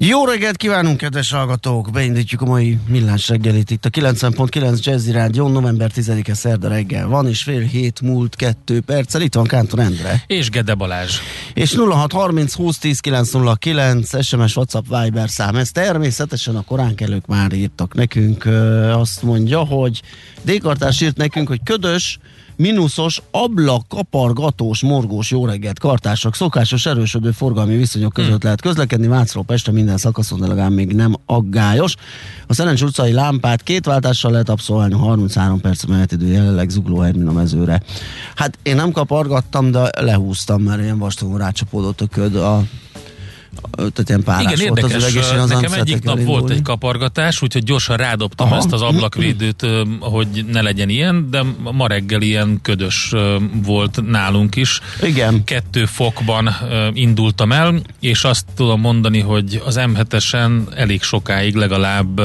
Jó reggelt kívánunk, kedves hallgatók! Beindítjuk a mai millás reggelit itt a 90.9 Jazzy Rádió, november 10-e szerda reggel van, és fél hét múlt kettő perccel. Itt van Kántor Endre. És Gede Balázs. És 0630 20 10 909 SMS, WhatsApp, Viber szám. Ez természetesen a koránkelők már írtak nekünk. Azt mondja, hogy Dékartás írt nekünk, hogy ködös, mínuszos, ablak, kapargatós, morgós jó reggelt, kartások, szokásos erősödő forgalmi viszonyok között hmm. lehet közlekedni, Vácról Pestre minden szakaszon, de legalább még nem aggályos. A Szerencs utcai lámpát két váltással lehet abszolválni, 33 perc menetidő jelenleg zugló a mezőre. Hát én nem kapargattam, de lehúztam, mert ilyen vastagon rácsapódott a köd a tehát ilyen párás Igen, volt érdekes. az üveg, én az Nekem egyik nap volt egy kapargatás, úgyhogy gyorsan rádobtam Aha. ezt az ablakvédőt, hogy ne legyen ilyen, de ma reggel ilyen ködös volt nálunk is. Igen. Kettő fokban indultam el, és azt tudom mondani, hogy az M7-esen elég sokáig legalább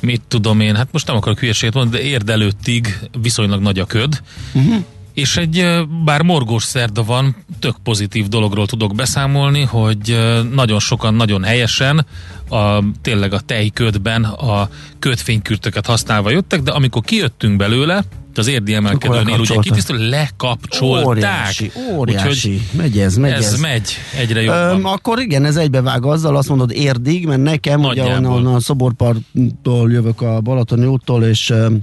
mit tudom én, hát most nem akarok hülyeséget mondani, de érdelőttig viszonylag nagy a köd, uh-huh. És egy, bár morgós szerda van, tök pozitív dologról tudok beszámolni, hogy nagyon sokan nagyon helyesen a, tényleg a tejködben a ködfénykürtöket használva jöttek, de amikor kijöttünk belőle, az érdi emelkedőnél ugye kitisztul, lekapcsolták. Óriási, óriási. Úgyhogy megy ez, megy ez. ez megy egyre jobban. Öm, akkor igen, ez egybevág azzal, azt mondod érdig, mert nekem Nagyjából. ugye onnan a Szoborparttól jövök a Balatoni úttól, és öm,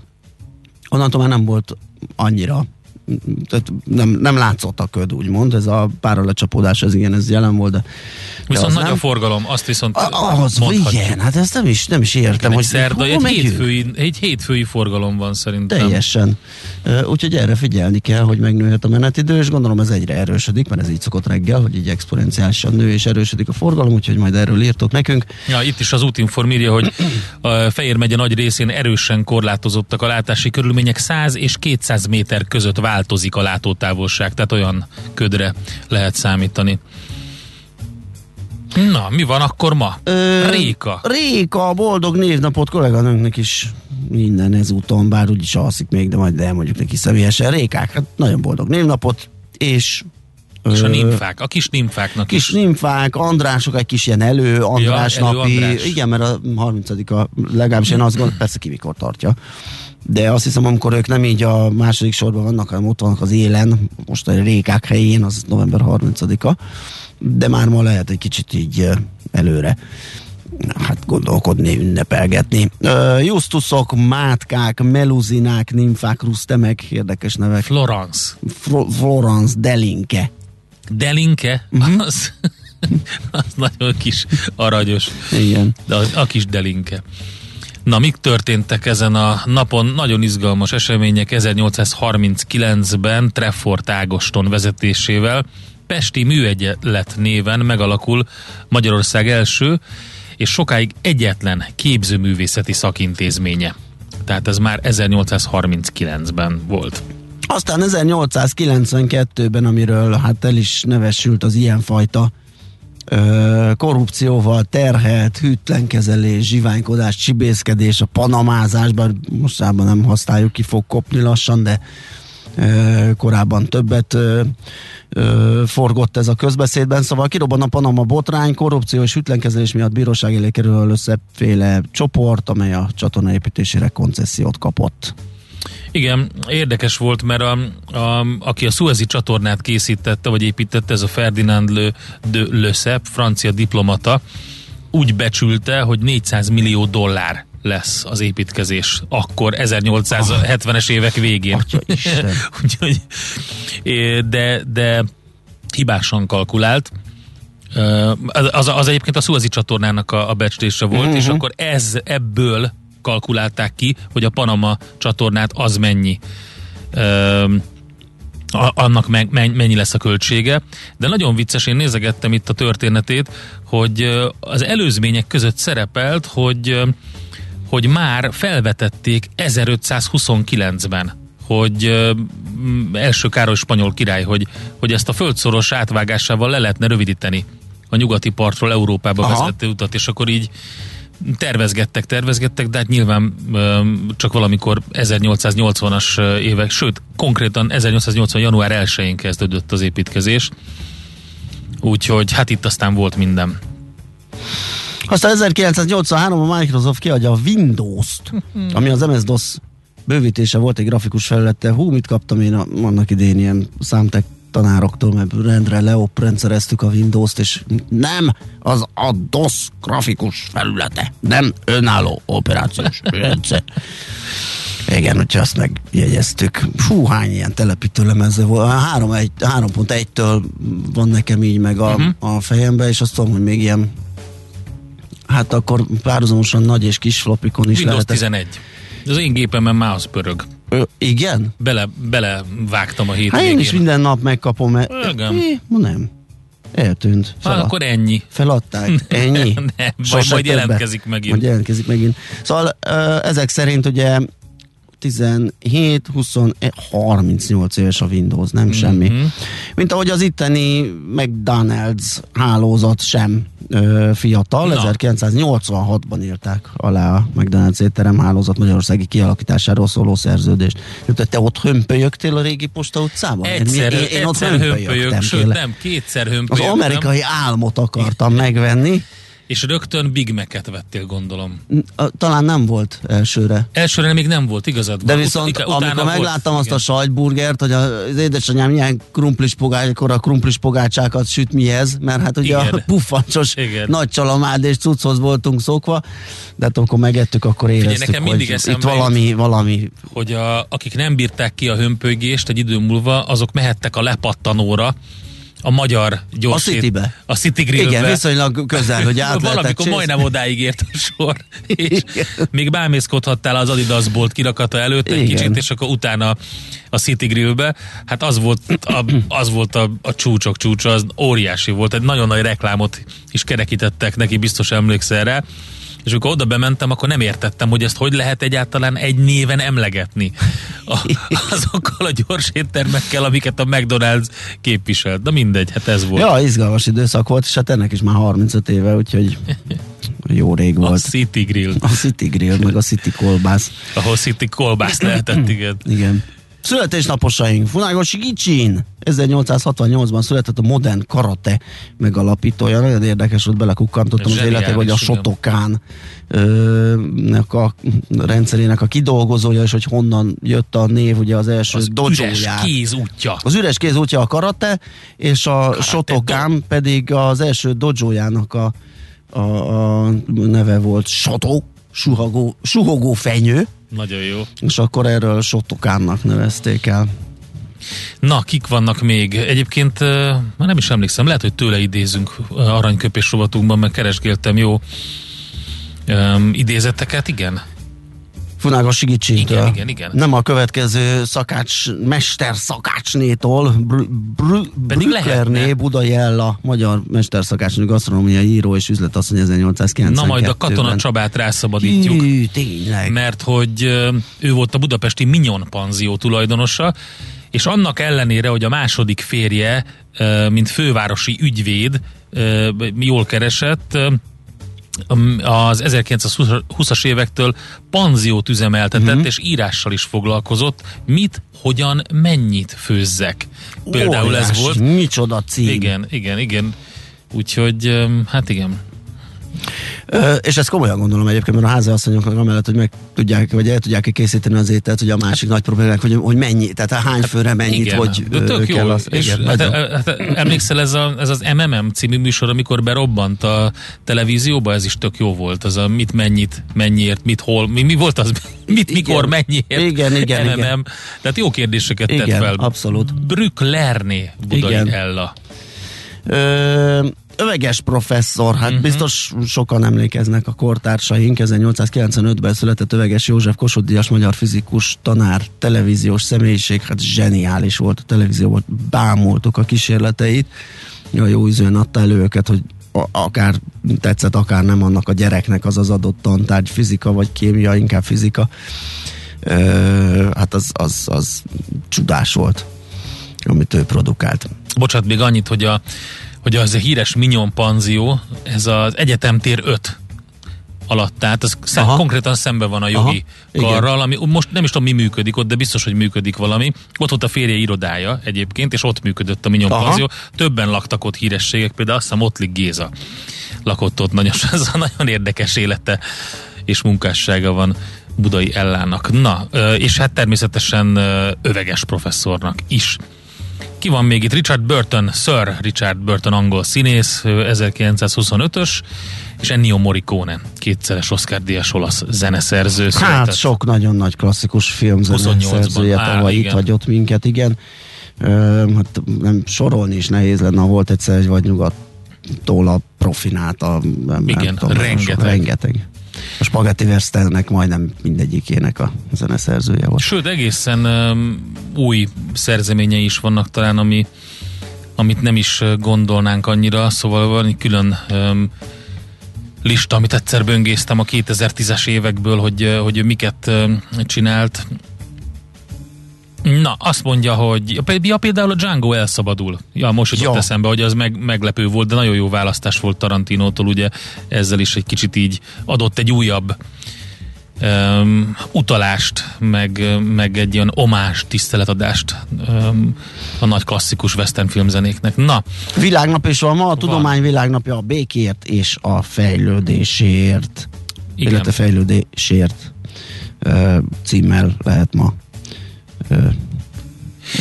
onnantól már nem volt annyira tehát nem, nem látszott a köd, úgymond, ez a pára lecsapódás, ez igen, ez jelen volt, de Viszont nagy nem. a forgalom, azt viszont a, Az, igen, hát ezt nem is, nem is értem, hogy szerda, egy hétfői, egy hétfői forgalom van szerintem. Teljesen. Úgyhogy erre figyelni kell, hogy megnőhet a menetidő, és gondolom ez egyre erősödik, mert ez így szokott reggel, hogy így exponenciálisan nő és erősödik a forgalom, úgyhogy majd erről írtok nekünk. Ja, itt is az útinform írja, hogy a Fejér megye nagy részén erősen korlátozottak a látási körülmények 100 és 200 méter között változik a látótávolság, tehát olyan ködre lehet számítani. Na, mi van akkor ma? Ö, Réka. Réka, boldog névnapot kolléganőnknek is minden ezúton, bár úgyis alszik még, de majd elmondjuk neki személyesen. Rékák, hát nagyon boldog névnapot, és és a nimfák, a kis nimfáknak kis is. nimfák, Andrások egy kis ilyen elő, András ja, napi. Elő András. Igen, mert a 30-a legalábbis én azt gondolom, persze ki mikor tartja. De azt hiszem, amikor ők nem így a második sorban vannak, hanem ott vannak az élen, most a rékák helyén, az november 30-a de már ma lehet egy kicsit így előre hát gondolkodni, ünnepelgetni. Uh, Justusok, mátkák, meluzinák, nimfák, rusztemek, érdekes nevek. Florence. Fro- Florence, Delinke. Delinke? Uh-huh. Az, az nagyon kis aranyos. Igen. De a, a kis Delinke. Na, mik történtek ezen a napon? Nagyon izgalmas események 1839-ben Treffort Ágoston vezetésével Pesti Műegylet néven megalakul Magyarország első és sokáig egyetlen képzőművészeti szakintézménye. Tehát ez már 1839-ben volt. Aztán 1892-ben, amiről hát el is nevesült az ilyenfajta korrupcióval terhelt, hűtlenkezelés, zsiványkodás, csibészkedés, a panamázásban, mostában nem használjuk, ki fog kopni lassan, de korábban többet forgott ez a közbeszédben, szóval kirobban a Panama botrány, korrupció és hűtlenkezelés miatt bíróság elé kerül összeféle csoport, amely a csatorna építésére koncesziót kapott. Igen, érdekes volt, mert a, a, aki a Suezi csatornát készítette, vagy építette, ez a Ferdinand Le, de Lesseps, francia diplomata, úgy becsülte, hogy 400 millió dollár lesz az építkezés akkor 1870-es évek végén. Úgyhogy, de, de hibásan kalkulált. Ö, Az, az egyébként a Suezi csatornának a, a becslése volt, uh-huh. és akkor ez ebből kalkulálták ki, hogy a Panama csatornát az mennyi. Ö, a- annak meg, mennyi lesz a költsége. De nagyon vicces, én nézegettem itt a történetét, hogy az előzmények között szerepelt, hogy hogy már felvetették 1529-ben, hogy ö, első Károly spanyol király, hogy, hogy ezt a földszoros átvágásával le lehetne rövidíteni a nyugati partról Európába Aha. vezető utat, és akkor így tervezgettek, tervezgettek, de hát nyilván csak valamikor 1880-as ö, évek, sőt, konkrétan 1880. január 1-én kezdődött az építkezés, úgyhogy hát itt aztán volt minden. Aztán 1983 a Microsoft kiadja a Windows-t, ami az MS-DOS bővítése volt egy grafikus felülete. Hú, mit kaptam én a, annak idén ilyen számtek tanároktól, mert rendre leop rendszereztük a Windows-t, és nem, az a DOS grafikus felülete, nem önálló operációs rendszer. Igen, hogyha azt megjegyeztük. Fú, hány ilyen telepítő lemeze volt. 3.1-től van nekem így meg a, uh-huh. a fejembe, és azt tudom, hogy még ilyen hát akkor párhuzamosan nagy és kis flopikon is Windows lehetett. 11. Az én gépemen mouse pörög. Ö, igen? Bele, bele vágtam a Hát hétvégén. én is minden nap megkapom. mert- Igen. É, nem. Eltűnt. Hát Felad, akkor ennyi. Feladták. Ennyi? Nem, majd, Sose majd többet. jelentkezik megint. Majd jelentkezik megint. Szóval ö, ezek szerint ugye 17, 20, 38 éves a Windows, nem Mhm. semmi. Mint ahogy az itteni McDonald's hálózat sem ö, fiatal, Na. 1986-ban írták alá a McDonald's étterem hálózat magyarországi kialakításáról szóló szerződést. Te, te ott hömpölyögtél a régi posta utcában? Egyszer, én, én, én ott egyszer hömpölyögtem, hömpölyög, sőt nem, kétszer Az hömpölyögtem. amerikai álmot akartam megvenni, És rögtön Big Mac-et vettél, gondolom. A- talán nem volt elsőre. Elsőre még nem volt, igazad van. De Ut- viszont utána amikor volt, megláttam azt igen. a sajtburgert, hogy az édesanyám ilyen krumplis pogácsákor a krumplis pogácsákat süt mihez, mert hát ugye Igen. a puffancsos Igen. nagy csalamád és cucchoz voltunk szokva, de hát amikor megettük, akkor éreztük, nekem mindig hogy itt valami, valami hogy a, akik nem bírták ki a hömpölygést egy idő múlva, azok mehettek a lepattanóra, a magyar gyors A Citybe. A City Grillbe. igen, viszonylag közel, hogy át Valamikor majdnem odáig ért a sor, és Igen. még bámészkodhattál az Adidas bolt kirakata előtt egy Igen. kicsit, és akkor utána a City Grillbe. Hát az volt a, az volt a, a csúcsok csúcsa, az óriási volt. Egy nagyon nagy reklámot is kerekítettek neki, biztos emlékszel rá. És amikor oda bementem, akkor nem értettem, hogy ezt hogy lehet egyáltalán egy néven emlegetni. A, azokkal a gyors éttermekkel, amiket a McDonald's képviselt. De mindegy, hát ez volt. Ja, izgalmas időszak volt, és hát ennek is már 35 éve, úgyhogy jó rég A volt. City Grill, A City Grill, meg a City kolbász. ahol City kolbász lehetett, igen. Igen. Születésnaposaink. Funágosi Gicsin 1868-ban született a modern karate megalapítója. Nagyon érdekes, hogy belekukkantottam az életek, hogy a. Sotokán ö, a rendszerének a kidolgozója, és hogy honnan jött a név, ugye az első Az üres dojóját. kéz útja. Az üres kéz útja a karate, és a karate Sotokán pedig az első dojójának a, a, a neve volt Soto, suhogó, suhogó fenyő, Nagyon jó. és akkor erről Sotokánnak nevezték el. Na, kik vannak még? Egyébként már nem is emlékszem, lehet, hogy tőle idézünk aranyköpés rovatunkban, mert keresgéltem jó um, idézeteket, igen. Funága Sigicsintől. Igen, igen, igen. Nem a következő szakács, mester szakácsnétól, Br- Brücklerné. Budai Ella, magyar mesterszakácsnő, gasztronómiai író és üzletasszony 1892 Na majd a Katona Csabát rászabadítjuk. Hű, tényleg. mert hogy ő volt a budapesti Minyon panzió tulajdonosa, és annak ellenére, hogy a második férje, mint fővárosi ügyvéd, jól keresett, az 1920-as évektől panziót üzemeltetett, uh-huh. és írással is foglalkozott, mit, hogyan, mennyit főzzek. Például Óriás, ez volt. Micsoda cím. Igen, igen, igen. Úgyhogy, hát igen. Ö, és ezt komolyan gondolom egyébként, mert a házi asszonyok amellett, hogy meg tudják, vagy el tudják készíteni az ételt, hogy a másik hát, nagy problémák, hogy, hogy mennyi, tehát hány főre mennyit, igen, hogy de tök kell jó. az. És igen, hát, nagyon. hát, emlékszel ez, a, ez az MMM című műsor, amikor berobbant a televízióba, ez is tök jó volt. Az a mit, mennyit, mennyiért, mit, hol, mi, mi volt az, mit, Igen. mikor, mennyiért, Igen, igen, MMM. igen. Tehát jó kérdéseket tett Igen, fel. abszolút. Brück Lerné, Budai Igen. Ella. Ö, öveges professzor, hát uh-huh. biztos sokan emlékeznek a kortársaink, 1895-ben született öveges József Kossuth magyar fizikus, tanár, televíziós személyiség, hát zseniális volt a televízióban, bámultuk a kísérleteit, a jó ízűen adta elő őket, hogy akár tetszett, akár nem annak a gyereknek az az adott tantárgy, fizika vagy kémia, inkább fizika. Ö, hát az, az, az csodás volt, amit ő produkált. Bocsát, még annyit, hogy a hogy az a híres Mignon panzió, ez az Egyetemtér 5 alatt, tehát az szem, konkrétan szembe van a jogi Aha, igen. karral, ami most nem is tudom mi működik ott, de biztos, hogy működik valami. Ott volt a férje irodája egyébként, és ott működött a Aha. panzió. Többen laktak ott hírességek, például azt hiszem Ottlik Géza lakott ott, nagyon, ez a nagyon érdekes élete és munkássága van Budai Ellának. Na, és hát természetesen öveges professzornak is. Ki van még itt? Richard Burton, Sir Richard Burton angol színész, ő 1925-ös, és Ennio Morricone, kétszeres Oscar-díjas olasz zeneszerző. Hát született. sok nagyon nagy klasszikus filmzene 28-ban. szerzője Á, tavaly itt hagyott minket, igen. Ö, hát nem sorolni is nehéz lenne, ha volt egyszer egy vagy nyugattól a profinát a nem, Igen, nem tudom, rengeteg. Rengeteg. A Spaghetti Westernnek majdnem mindegyikének a zeneszerzője volt. Sőt, egészen um, új szerzeményei is vannak talán, ami, amit nem is gondolnánk annyira, szóval van egy külön um, lista, amit egyszer böngésztem a 2010-es évekből, hogy, hogy miket csinált. Na, azt mondja, hogy ja, például a Django elszabadul. Ja, most jutott Ja. eszembe, hogy az meg, meglepő volt, de nagyon jó választás volt Tarantinótól, ugye ezzel is egy kicsit így adott egy újabb um, utalást, meg, meg egy ilyen omás tiszteletadást um, a nagy klasszikus western filmzenéknek. Na, Világnap is van ma, a Van. tudomány világnapja a békért és a fejlődésért. Igen. Illetve fejlődésért ö, címmel lehet ma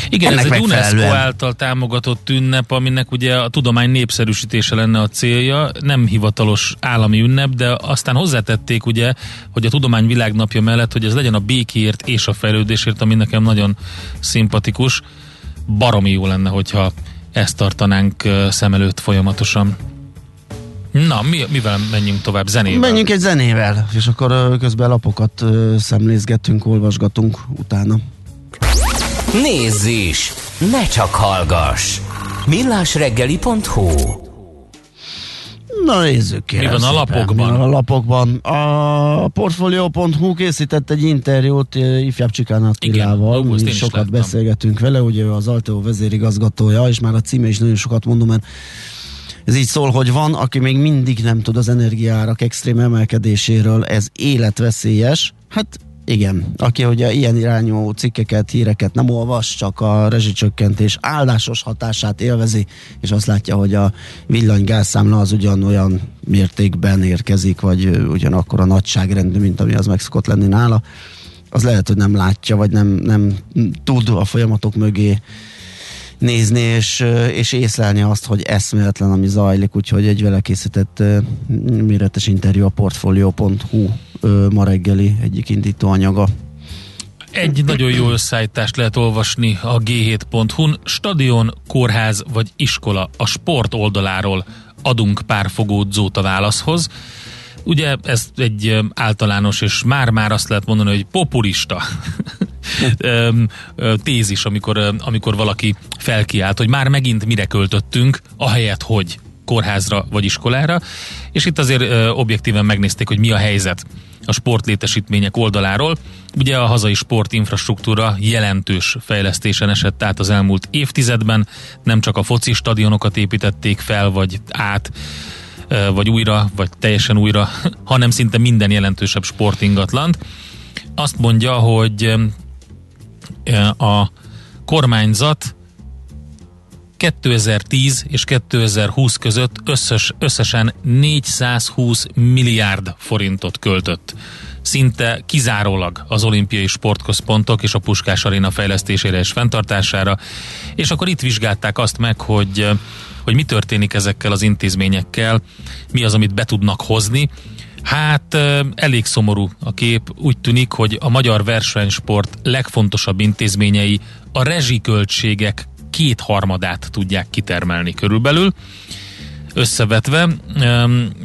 Igen, Ennek ez egy UNESCO által támogatott ünnep, aminek ugye a tudomány népszerűsítése lenne a célja, nem hivatalos állami ünnep, de aztán hozzátették ugye, hogy a tudomány világnapja mellett, hogy ez legyen a békéért és a fejlődésért, ami nekem nagyon szimpatikus. Baromi jó lenne, hogyha ezt tartanánk szem előtt folyamatosan. Na, mi, mivel menjünk tovább? Zenével? Menjünk egy zenével, és akkor közben lapokat szemlézgetünk, olvasgatunk utána. Nézz is! Ne csak hallgass! millásreggeli.hu Na nézzük kérem Mi van a lapokban? Mi van a lapokban? A Portfolio.hu készített egy interjút eh, ifjabb Csikán Attilával. Igen, Mi sokat láttam. beszélgetünk vele, ugye ő az Alteo vezérigazgatója, és már a címe is nagyon sokat mondom, mert ez így szól, hogy van, aki még mindig nem tud az energiárak extrém emelkedéséről, ez életveszélyes. Hát igen, aki ugye ilyen irányú cikkeket, híreket nem olvas, csak a rezsicsökkentés áldásos hatását élvezi, és azt látja, hogy a villanygázszámla az ugyanolyan mértékben érkezik, vagy ugyanakkor a nagyságrendű, mint ami az meg szokott lenni nála, az lehet, hogy nem látja, vagy nem, nem tud a folyamatok mögé nézni és, és észlelni azt, hogy eszméletlen, ami zajlik, úgyhogy egy vele készített méretes interjú a portfolio.hu ma reggeli egyik indító anyaga. Egy nagyon jó összeállítást lehet olvasni a g7.hu-n. Stadion, kórház vagy iskola a sport oldaláról adunk pár fogódzót a válaszhoz. Ugye ez egy általános, és már-már azt lehet mondani, hogy populista tézis, amikor, amikor valaki felkiált, hogy már megint mire költöttünk, ahelyett, hogy kórházra vagy iskolára, és itt azért objektíven megnézték, hogy mi a helyzet a sportlétesítmények oldaláról. Ugye a hazai sportinfrastruktúra jelentős fejlesztésen esett át az elmúlt évtizedben, nem csak a foci stadionokat építették fel, vagy át, vagy újra, vagy teljesen újra, hanem szinte minden jelentősebb sportingatlant. Azt mondja, hogy a kormányzat 2010 és 2020 között összes, összesen 420 milliárd forintot költött szinte kizárólag az olimpiai sportközpontok és a Puskás Aréna fejlesztésére és fenntartására, és akkor itt vizsgálták azt meg, hogy, hogy mi történik ezekkel az intézményekkel, mi az, amit be tudnak hozni. Hát elég szomorú a kép. Úgy tűnik, hogy a magyar versenysport legfontosabb intézményei a rezsiköltségek kétharmadát tudják kitermelni körülbelül összevetve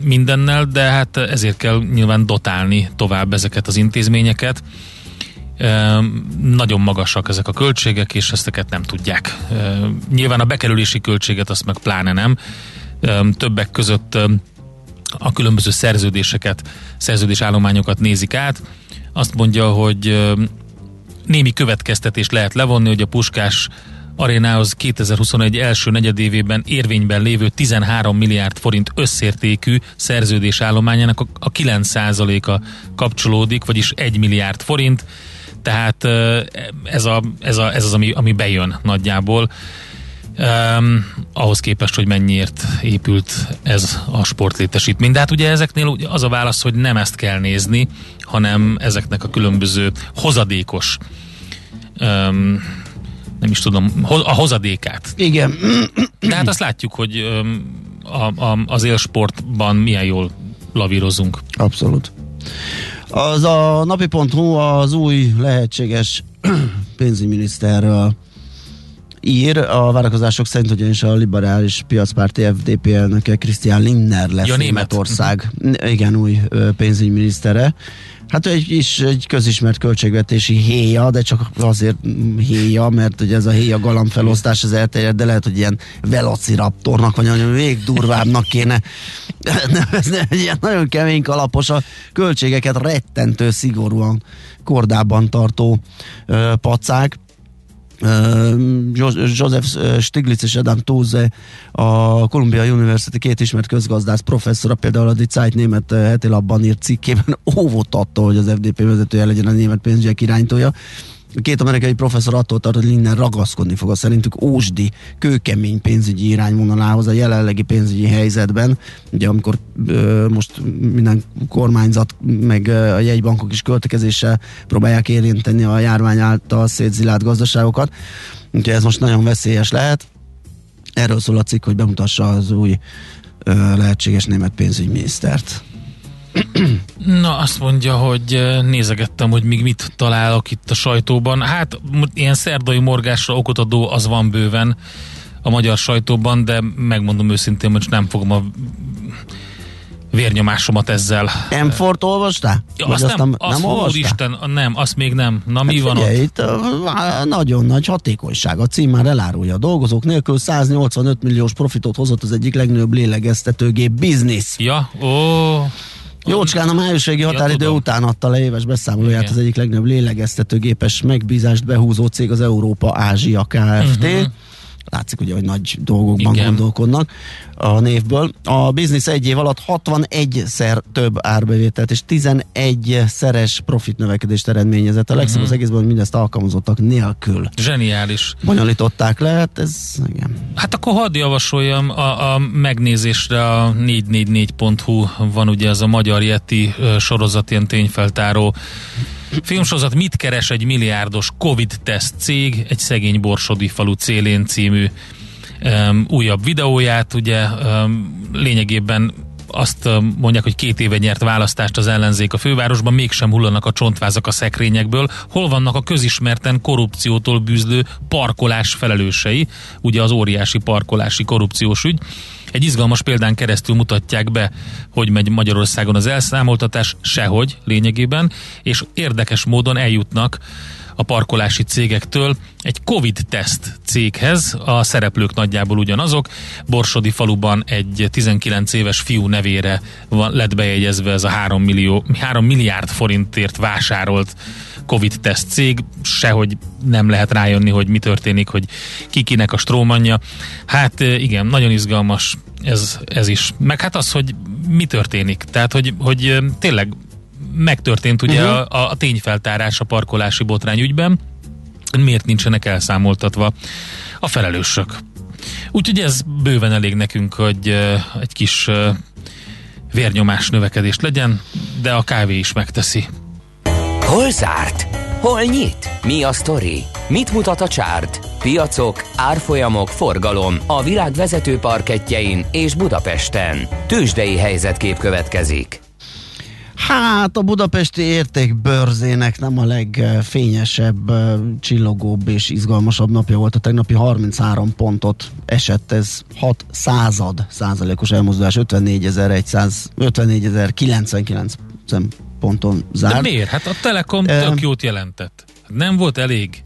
mindennel, de hát ezért kell nyilván dotálni tovább ezeket az intézményeket. Nagyon magasak ezek a költségek, és ezeket nem tudják. Nyilván a bekerülési költséget azt meg pláne nem. Többek között a különböző szerződéseket, szerződésállományokat nézik át. Azt mondja, hogy némi következtetést lehet levonni, hogy a puskás arénához 2021 első negyedévében érvényben lévő 13 milliárd forint összértékű szerződés állományának a 9%-a kapcsolódik, vagyis 1 milliárd forint, tehát ez, a, ez, a, ez az, ami, ami bejön nagyjából. Um, ahhoz képest, hogy mennyiért épült ez a sportlétesítmény. De hát ugye ezeknél az a válasz, hogy nem ezt kell nézni, hanem ezeknek a különböző hozadékos um, nem is tudom, a hozadékát. Igen. De hát azt látjuk, hogy a, a, az élsportban milyen jól lavírozunk. Abszolút. Az a napi.hu az új lehetséges pénzügyminiszterről ír. A várakozások szerint ugyanis a liberális piacpárti FDP elnöke Christian Lindner lesz ja, Németország. Igen, új pénzügyminisztere. Hát egy is egy közismert költségvetési héja, de csak azért héja, mert ugye ez a héja galambfelosztás az elterjed, de lehet, hogy ilyen velociraptornak, vagy olyan még durvábbnak kéne nevezni, egy ilyen nagyon kemény kalapos a költségeket rettentő szigorúan kordában tartó ö, pacák. Joseph Stiglitz és Adam Tóze, a Columbia University két ismert közgazdász professzora, például a Die Zeit német heti labban írt cikkében óvott attól, hogy az FDP vezetője legyen a német pénzügyek irányítója. Két amerikai professzor attól tart, hogy Lindner ragaszkodni fog a szerintük ósdi, kőkemény pénzügyi irányvonalához a jelenlegi pénzügyi helyzetben. Ugye amikor ö, most minden kormányzat, meg a jegybankok is költekezéssel próbálják érinteni a járvány által szétzilált gazdaságokat. Úgyhogy ez most nagyon veszélyes lehet. Erről szól a cikk, hogy bemutassa az új ö, lehetséges német pénzügyminisztert. Na, azt mondja, hogy nézegettem, hogy még mit találok itt a sajtóban. Hát, ilyen szerdai morgásra okot adó az van bőven a magyar sajtóban, de megmondom őszintén, hogy nem fogom a vérnyomásomat ezzel. M-Fort olvastál? Ja, azt, azt nem, azt nem olvastál? Isten, nem, azt még nem. Na hát mi van figyelj, ott? Itt nagyon nagy hatékonyság. A cím már elárulja a dolgozók nélkül 185 milliós profitot hozott az egyik legnagyobb lélegeztetőgép biznisz. Ja, ó. Jócskán a májusvégi határidő ja, után adta le éves beszámolóját Igen. az egyik legnagyobb lélegeztetőgépes megbízást behúzó cég az Európa Ázsia Kft. Uh-huh látszik ugye, hogy nagy dolgokban Igen. gondolkodnak a névből. A biznisz egy év alatt 61-szer több árbevételt és 11-szeres profit növekedést eredményezett. A legszebb uh-huh. az egészben, hogy mindezt alkalmazottak nélkül. Zseniális. Bonyolították le, hát ez igen. Hát akkor hadd javasoljam a, a megnézésre a 444.hu van ugye ez a Magyar Yeti sorozat, ilyen tényfeltáró Filmsorozat Mit keres egy milliárdos Covid-teszt cég egy szegény borsodi falu célén című um, újabb videóját, ugye um, lényegében azt mondják, hogy két éve nyert választást az ellenzék a fővárosban, mégsem hullanak a csontvázak a szekrényekből. Hol vannak a közismerten korrupciótól bűzlő parkolás felelősei, ugye az óriási parkolási korrupciós ügy. Egy izgalmas példán keresztül mutatják be, hogy megy Magyarországon az elszámoltatás, sehogy lényegében, és érdekes módon eljutnak a parkolási cégektől egy Covid-teszt céghez. A szereplők nagyjából ugyanazok. Borsodi faluban egy 19 éves fiú nevére van, lett bejegyezve ez a 3, millió, 3 milliárd forintért vásárolt Covid-teszt cég. Sehogy nem lehet rájönni, hogy mi történik, hogy kikinek a strómanja. Hát igen, nagyon izgalmas ez, ez is. Meg hát az, hogy mi történik. Tehát, hogy, hogy tényleg megtörtént ugye uh-huh. a, a tényfeltárás a parkolási botrány ügyben, miért nincsenek elszámoltatva a felelősök. Úgyhogy ez bőven elég nekünk, hogy uh, egy kis uh, vérnyomás növekedést legyen, de a kávé is megteszi. Hol zárt? Hol nyit? Mi a sztori? Mit mutat a csárt? Piacok, árfolyamok, forgalom a világ vezető parketjein és Budapesten. Tősdei helyzetkép következik. Hát a budapesti értékbörzének nem a legfényesebb, csillogóbb és izgalmasabb napja volt. A tegnapi 33 pontot esett, ez 6 század százalékos elmozdulás, 54.100, ponton zárt. De miért? Hát a Telekom tök jót jelentett. Nem volt elég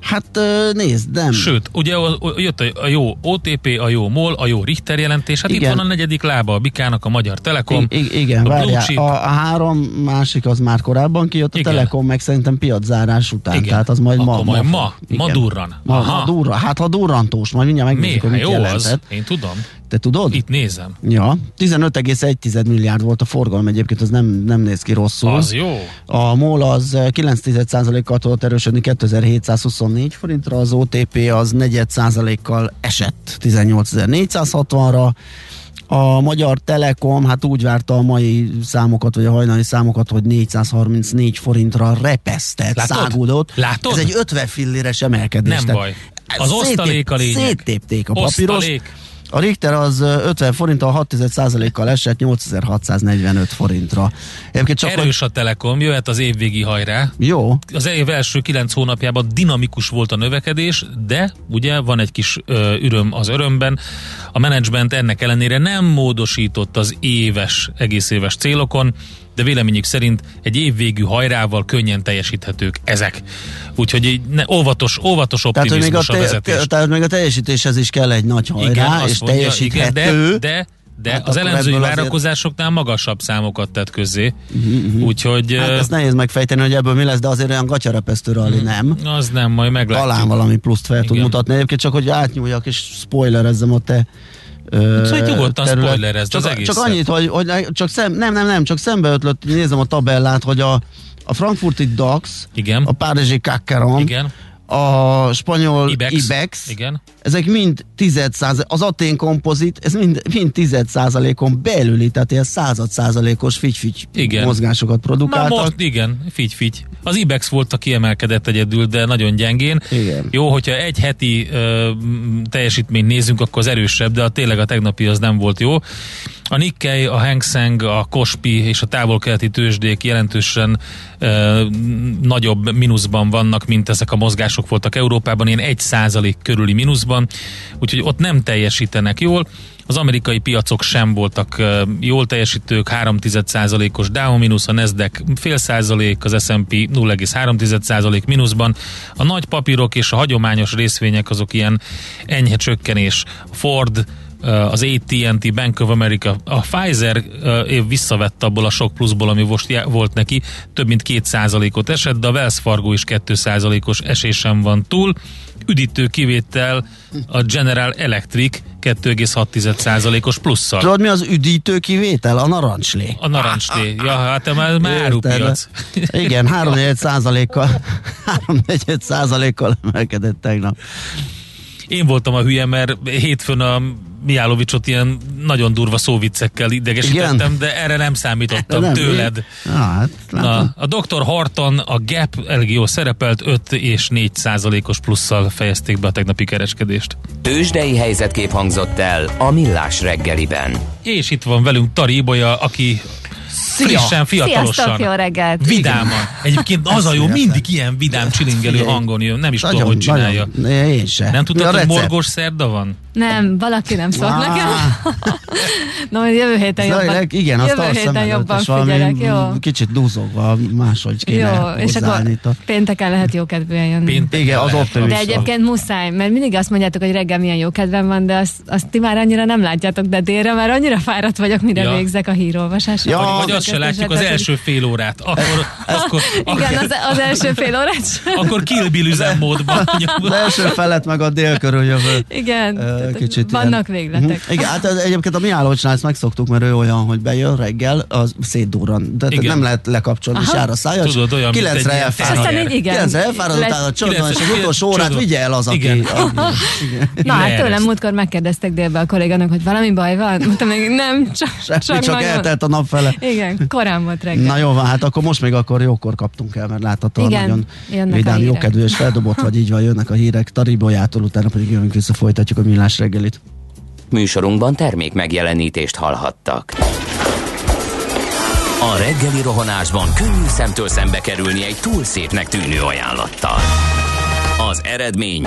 Hát nézd, nem. Sőt, ugye jött a, jó OTP, a jó MOL, a jó Richter jelentés, hát igen. itt van a negyedik lába a Bikának, a Magyar Telekom. I- igen, a várjál, a, a három másik az már korábban kijött, a igen. Telekom meg szerintem piaczárás után, igen. tehát az majd Akkor ma. Majd ma, ma, ma durran. Ma, ma durran, hát ha durrantós, majd mindjárt megnézzük, hogy mit jó jelentett. az, én tudom. Te tudod? Itt nézem. Ja, 15,1 milliárd volt a forgalom egyébként, az nem, nem néz ki rosszul. Az jó. A MOL az 9,1%-kal tudott erősödni 2724 forintra, az OTP az 4%-kal esett 18.460-ra, a Magyar Telekom hát úgy várta a mai számokat, vagy a hajnali számokat, hogy 434 forintra repesztett, Látod? szágudott. Látod? Ez egy 50 filléres emelkedés. Nem baj. Az osztalék a lényeg. Széttépték a papíros. Osztalék. A Richter az 50 forinttal 6% kal esett 8645 forintra. Egyébként csak Erős a Telekom, jöhet az évvégi hajrá. Jó. Az év első 9 hónapjában dinamikus volt a növekedés, de ugye van egy kis ö, üröm az örömben. A menedzsment ennek ellenére nem módosított az éves, egész éves célokon, de véleményük szerint egy évvégű hajrával könnyen teljesíthetők ezek. Úgyhogy ne, óvatos, óvatos optimizmus tehát, még a, te, a vezetés. Tehát még a teljesítéshez is kell egy nagy hajrá, igen, és mondja, teljesíthető. Igen, de, de de hát az elemzői várakozásoknál azért... magasabb számokat tett közzé. Uh-huh. Úgyhogy... Hát ezt nehéz megfejteni, hogy ebből mi lesz, de azért olyan gatyarepesztő rally uh-huh. nem. Az nem, majd meglátjuk. Talán valami pluszt fel Igen. tud mutatni. Egyébként csak, hogy átnyúljak és spoilerezzem a te Szóval nyugodtan spoilerezd csak, az egészet. Csak annyit, hogy, hogy csak szem, nem, nem, nem, csak szembe ötlött, nézem a tabellát, hogy a, a frankfurti DAX, Igen. a párizsi Kakkeron, Igen a spanyol Ibex, Ibex igen. ezek mind 10 az Atén kompozit, ez mind, mind 10 százalékon belüli, tehát ilyen század százalékos figy igen. mozgásokat produkáltak. Na most igen, figy-figy. Az Ibex volt a kiemelkedett egyedül, de nagyon gyengén. Igen. Jó, hogyha egy heti ö, teljesítményt nézünk, akkor az erősebb, de a, tényleg a tegnapi az nem volt jó. A Nikkei, a Hang Seng, a Kospi és a távol-keleti tőzsdék jelentősen ö, nagyobb mínuszban vannak, mint ezek a mozgások voltak Európában, ilyen egy százalék körüli mínuszban, úgyhogy ott nem teljesítenek jól. Az amerikai piacok sem voltak jól teljesítők, 3 os Dow mínusz, a Nasdaq fél százalék, az S&P 0,3 mínuszban. A nagy papírok és a hagyományos részvények azok ilyen enyhe csökkenés. Ford, az AT&T, Bank of America, a Pfizer visszavett abból a sok pluszból, ami most volt neki, több mint 2%-ot esett, de a Wells Fargo is 2%-os esésen van túl. Üdítő kivétel a General Electric 2,6%-os plusszal. Tudod mi az üdítő kivétel? A narancslé. A narancslé. Ja, hát már, már árupiac. Igen, 3,4%-kal 3,4%-kal emelkedett tegnap. Én voltam a hülye, mert hétfőn a Miálovicsot ilyen nagyon durva szóviccekkel idegesítettem, Igen? de erre nem számítottam nem, tőled. Ah, hát, Na, a Dr. Horton a Gap elég jól szerepelt, 5 és 4 százalékos plusszal fejezték be a tegnapi kereskedést. Tőzsdei helyzetkép hangzott el a Millás reggeliben. És itt van velünk Tari Ibolya, aki frissen, fiatalosan. Sziasztok, jó reggelt! Vidáman. Egyébként az a jó, mindig ilyen vidám csilingelő hangon jön. Nem is tudom, hogy csinálja. nagyon. Én se. Nem tudtad, hogy morgos szerda van? Nem, valaki nem szólt Á, nekem. Na, majd jövő héten jobban, igen, azt jövő héten jobban figyelek, jó? Kicsit dúzogva, máshogy kéne Jó, és akkor pénteken lehet jó kedvűen jönni. Pénteken Igen, az optimista. De egyébként muszáj, mert mindig azt mondjátok, hogy reggel milyen jó kedvem van, de azt, azt ti már annyira nem látjátok, de délre már annyira fáradt vagyok, mire Ja. végzek a hírolvasással. Ja, Vagy azt se látjuk az első fél órát. Akkor, akkor, Igen, az, az első fél órát sem. akkor Kill Bill üzemmódban. Az első felet meg a dél körül jövő. Igen, tehát kicsit vannak ilyen. végletek. Mhm. Igen, hát egyébként a Mihálovicsnál ezt megszoktuk, mert ő olyan, hogy bejön reggel, az szétdurran. De Igen. nem lehet lekapcsolni, és Aha. jár a szája. Tudod, olyan, mint egy Kilencre ilyen elfárad. És aztán így igen. Kilencre elfárad, Lesz- utána csodon, és az utolsó órát vigye el az, aki... Na hát tőlem múltkor megkérdeztek délbe a kollégának, hogy valami baj van? Mondtam nem, csak, Semmi, csak, csak eltelt a nap fele. Igen, korán volt reggel. Na jó van, hát akkor most még akkor jókor kaptunk el, mert láthatóan Igen, nagyon vidám, jókedvű és feldobott vagy, így van, jönnek a hírek Taribolyától, utána pedig jövünk vissza, folytatjuk a millás reggelit. Műsorunkban termék megjelenítést hallhattak. A reggeli rohanásban könnyű szemtől szembe kerülni egy túl szépnek tűnő ajánlattal. Az eredmény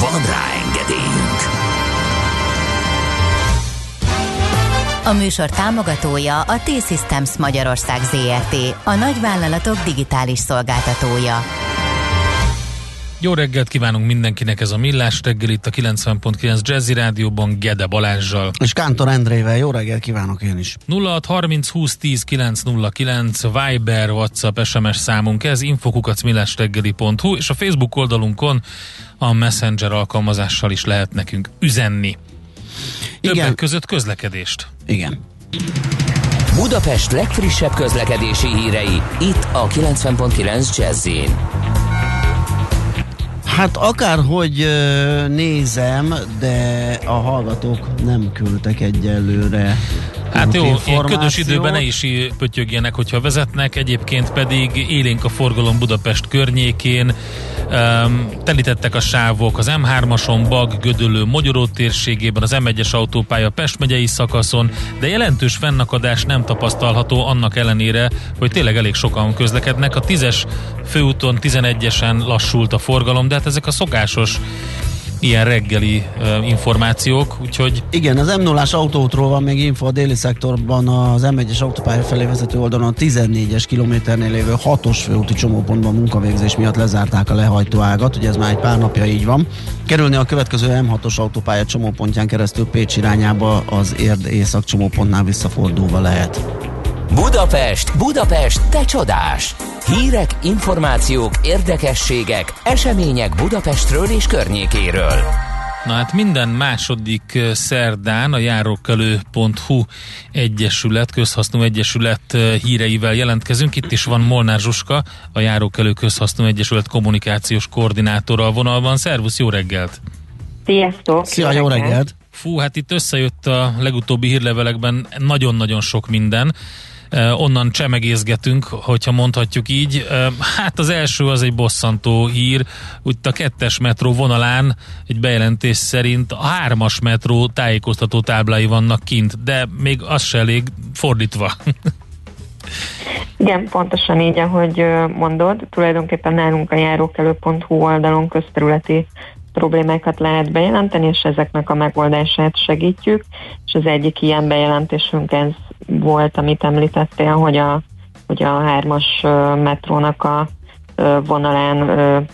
Van rá engedélyünk! A műsor támogatója a T-Systems Magyarország ZRT, a nagyvállalatok digitális szolgáltatója. Jó reggelt kívánunk mindenkinek, ez a Millás reggel itt a 90.9 Jazzy Rádióban Gede Balázsjal. És Kántor Endrével jó reggel kívánok én is. 0630 20 10 909 Viber, WhatsApp, SMS számunk ez, infokukacmillásreggeli.hu és a Facebook oldalunkon a Messenger alkalmazással is lehet nekünk üzenni. Többek Igen. között közlekedést. Igen. Budapest legfrissebb közlekedési hírei, itt a 90.9 jazz Hát akárhogy nézem, de a hallgatók nem küldtek egyelőre Hát jó, ilyen információt. ködös időben ne is pötyögjenek, hogyha vezetnek, egyébként pedig élénk a forgalom Budapest környékén, um, telítettek a sávok az M3-ason, Bag, Gödöllő, Mogyoró térségében, az M1-es autópálya Pest megyei szakaszon, de jelentős fennakadás nem tapasztalható annak ellenére, hogy tényleg elég sokan közlekednek. A 10-es főúton 11-esen lassult a forgalom, de hát ezek a szokásos ilyen reggeli uh, információk, úgyhogy Igen, az m 0 autótról van még info a déli szektorban az M1-es autópálya felé vezető oldalon a 14-es kilométernél lévő 6-os főúti csomópontban munkavégzés miatt lezárták a lehajtó ágat, ugye ez már egy pár napja így van. Kerülni a következő M6-os autópálya csomópontján keresztül Pécs irányába az Érd észak csomópontnál visszafordulva lehet. Budapest, Budapest, te csodás! Hírek, információk, érdekességek, események Budapestről és környékéről. Na hát minden második szerdán a járókelő.hu egyesület, közhasznú egyesület híreivel jelentkezünk. Itt is van Molnár Zsuska, a Járókelő Közhasznú Egyesület kommunikációs koordinátora a vonalban. Szervusz, jó reggelt! Sziasztok! Szia, jó reggelt! Fú, hát itt összejött a legutóbbi hírlevelekben nagyon-nagyon sok minden. Onnan csemegézgetünk, hogyha mondhatjuk így. Hát az első az egy bosszantó hír. Úgy a kettes metró vonalán egy bejelentés szerint a hármas metró tájékoztató táblái vannak kint, de még az se elég fordítva. Igen, pontosan így, ahogy mondod, tulajdonképpen nálunk a járókelő.hu oldalon közterületi problémákat lehet bejelenteni, és ezeknek a megoldását segítjük, és az egyik ilyen bejelentésünk ez volt, amit említettél, hogy a, hogy a hármas metrónak a vonalán,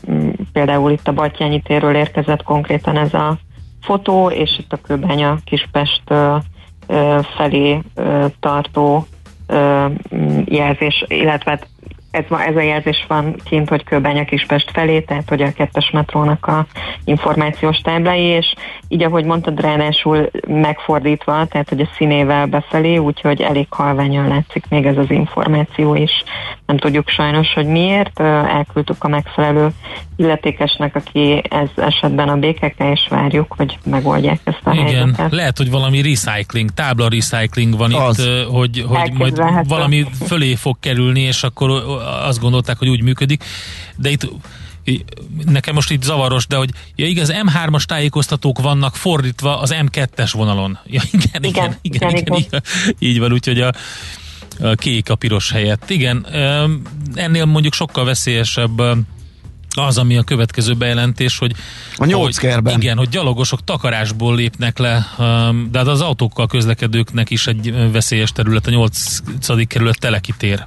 például itt a Batyányi térről érkezett konkrétan ez a fotó, és itt a Kőbánya Kispest felé tartó jelzés, illetve hát ez, ez a jelzés van kint, hogy Kőbánya Kispest felé, tehát hogy a kettes metrónak a információs táblái, és így ahogy mondtad, ráadásul megfordítva, tehát hogy a színével befelé, úgyhogy elég halványan látszik még ez az információ is. Nem tudjuk sajnos, hogy miért. Elküldtük a megfelelő illetékesnek, aki ez esetben a BKK, és várjuk, hogy megoldják ezt a Igen, helyzetet. lehet, hogy valami recycling, tábla recycling van Az. itt, hogy, hogy majd valami fölé fog kerülni, és akkor azt gondolták, hogy úgy működik. De itt nekem most itt zavaros, de hogy ja, igaz, M3-as tájékoztatók vannak fordítva az M2-es vonalon. Ja, igen, igen, igen, igen, igen, igen, így, van, úgyhogy a, a kék a piros helyett. Igen, ennél mondjuk sokkal veszélyesebb az, ami a következő bejelentés, hogy A nyolckerben. hogy, igen, hogy gyalogosok takarásból lépnek le, de hát az autókkal közlekedőknek is egy veszélyes terület, a 8. kerület telekitér.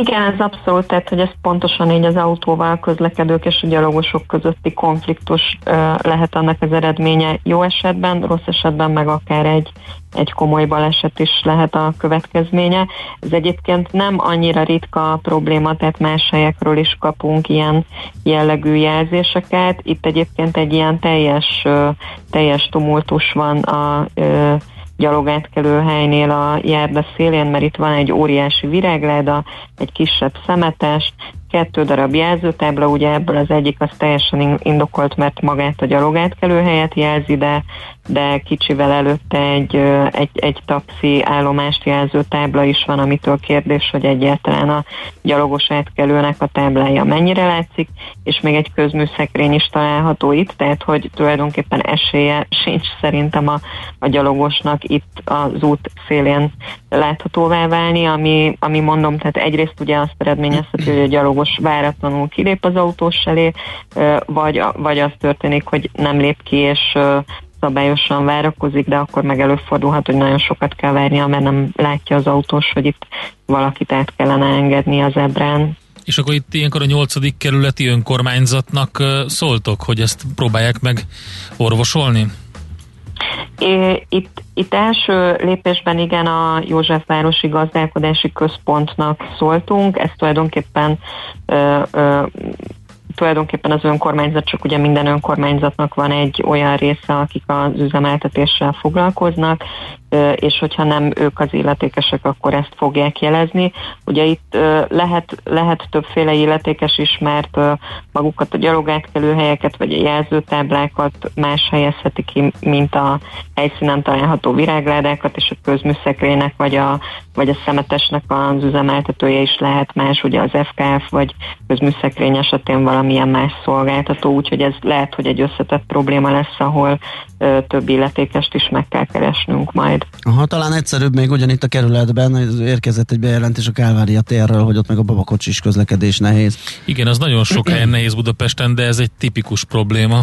Igen, ez abszolút, tehát hogy ez pontosan így az autóval közlekedők és a gyalogosok közötti konfliktus ö, lehet annak az eredménye jó esetben, rossz esetben meg akár egy, egy komoly baleset is lehet a következménye. Ez egyébként nem annyira ritka probléma, tehát más helyekről is kapunk ilyen jellegű jelzéseket. Itt egyébként egy ilyen teljes, ö, teljes tumultus van a ö, gyalogátkelő helynél a járda szélén, mert itt van egy óriási virágláda, egy kisebb szemetes, kettő darab jelzőtábla, ugye ebből az egyik az teljesen in- indokolt, mert magát a gyalogátkelő helyet jelzi, de, de kicsivel előtte egy, egy, egy taxi állomást jelző tábla is van, amitől kérdés, hogy egyáltalán a gyalogos átkelőnek a táblája mennyire látszik, és még egy közműszekrény is található itt, tehát hogy tulajdonképpen esélye sincs szerintem a, a gyalogosnak itt az út szélén láthatóvá válni, ami, ami mondom, tehát egyrészt ugye azt eredményezheti, hogy a gyalogos váratlanul kilép az autós elé, vagy, vagy az történik, hogy nem lép ki, és szabályosan várakozik, de akkor meg előfordulhat, hogy nagyon sokat kell várnia, mert nem látja az autós, hogy itt valakit át kellene engedni az ebrán. És akkor itt ilyenkor a 8. kerületi önkormányzatnak szóltok, hogy ezt próbálják meg orvosolni? É, Itt, itt első lépésben igen a Józsefvárosi Gazdálkodási Központnak szóltunk, ez tulajdonképpen ö, ö, tulajdonképpen az önkormányzat, csak ugye minden önkormányzatnak van egy olyan része, akik az üzemeltetéssel foglalkoznak, és hogyha nem ők az illetékesek, akkor ezt fogják jelezni. Ugye itt lehet, lehet többféle illetékes is, mert magukat a gyalogátkelő helyeket, vagy a jelzőtáblákat más helyezheti ki, mint a helyszínen található virágládákat, és a közműszekrénynek, vagy a, vagy a szemetesnek az üzemeltetője is lehet más, ugye az FKF, vagy közműszekrény esetén valamilyen más szolgáltató, úgyhogy ez lehet, hogy egy összetett probléma lesz, ahol több illetékest is meg kell keresnünk majd. Aha, talán egyszerűbb még ugyanitt a kerületben érkezett egy bejelentés a Kálvária térről, hogy ott meg a babakocsis közlekedés nehéz. Igen, az nagyon sok helyen nehéz Budapesten, de ez egy tipikus probléma.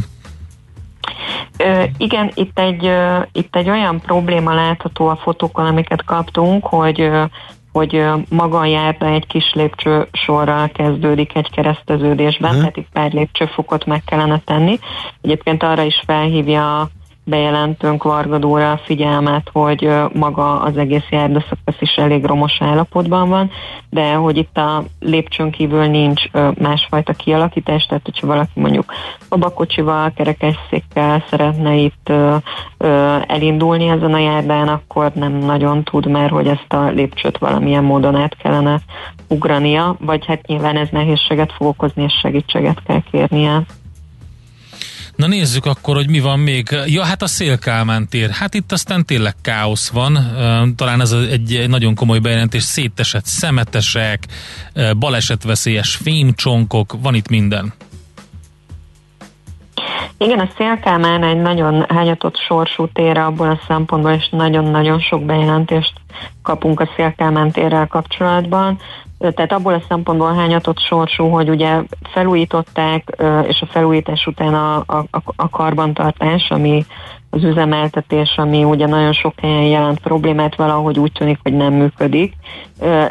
Ö, igen, itt egy, ö, itt egy olyan probléma látható a fotókon, amiket kaptunk, hogy ö, hogy maga a járda egy kis lépcső sorral kezdődik egy kereszteződésben, Mhm. tehát itt pár lépcsőfokot meg kellene tenni. Egyébként arra is felhívja a bejelentőnk Vargadóra a figyelmet, hogy maga az egész járdaszakasz is elég romos állapotban van, de hogy itt a lépcsőn kívül nincs másfajta kialakítás, tehát hogyha valaki mondjuk babakocsival, kerekesszékkel szeretne itt elindulni ezen a járdán, akkor nem nagyon tud, mert hogy ezt a lépcsőt valamilyen módon át kellene ugrania, vagy hát nyilván ez nehézséget fog okozni, és segítséget kell kérnie. Na nézzük akkor, hogy mi van még. Ja, hát a Szélkálmán tér. Hát itt aztán tényleg káosz van. Talán ez egy nagyon komoly bejelentés. Szétesett szemetesek, balesetveszélyes fémcsonkok, van itt minden. Igen, a Szélkámán egy nagyon hányatott sorsú tér abból a szempontból, és nagyon-nagyon sok bejelentést kapunk a Szélkámán térrel kapcsolatban. Tehát abból a szempontból hányatott sorsú, hogy ugye felújították, és a felújítás után a, a, a- karbantartás, ami az üzemeltetés, ami ugye nagyon sok helyen jelent problémát, valahogy úgy tűnik, hogy nem működik.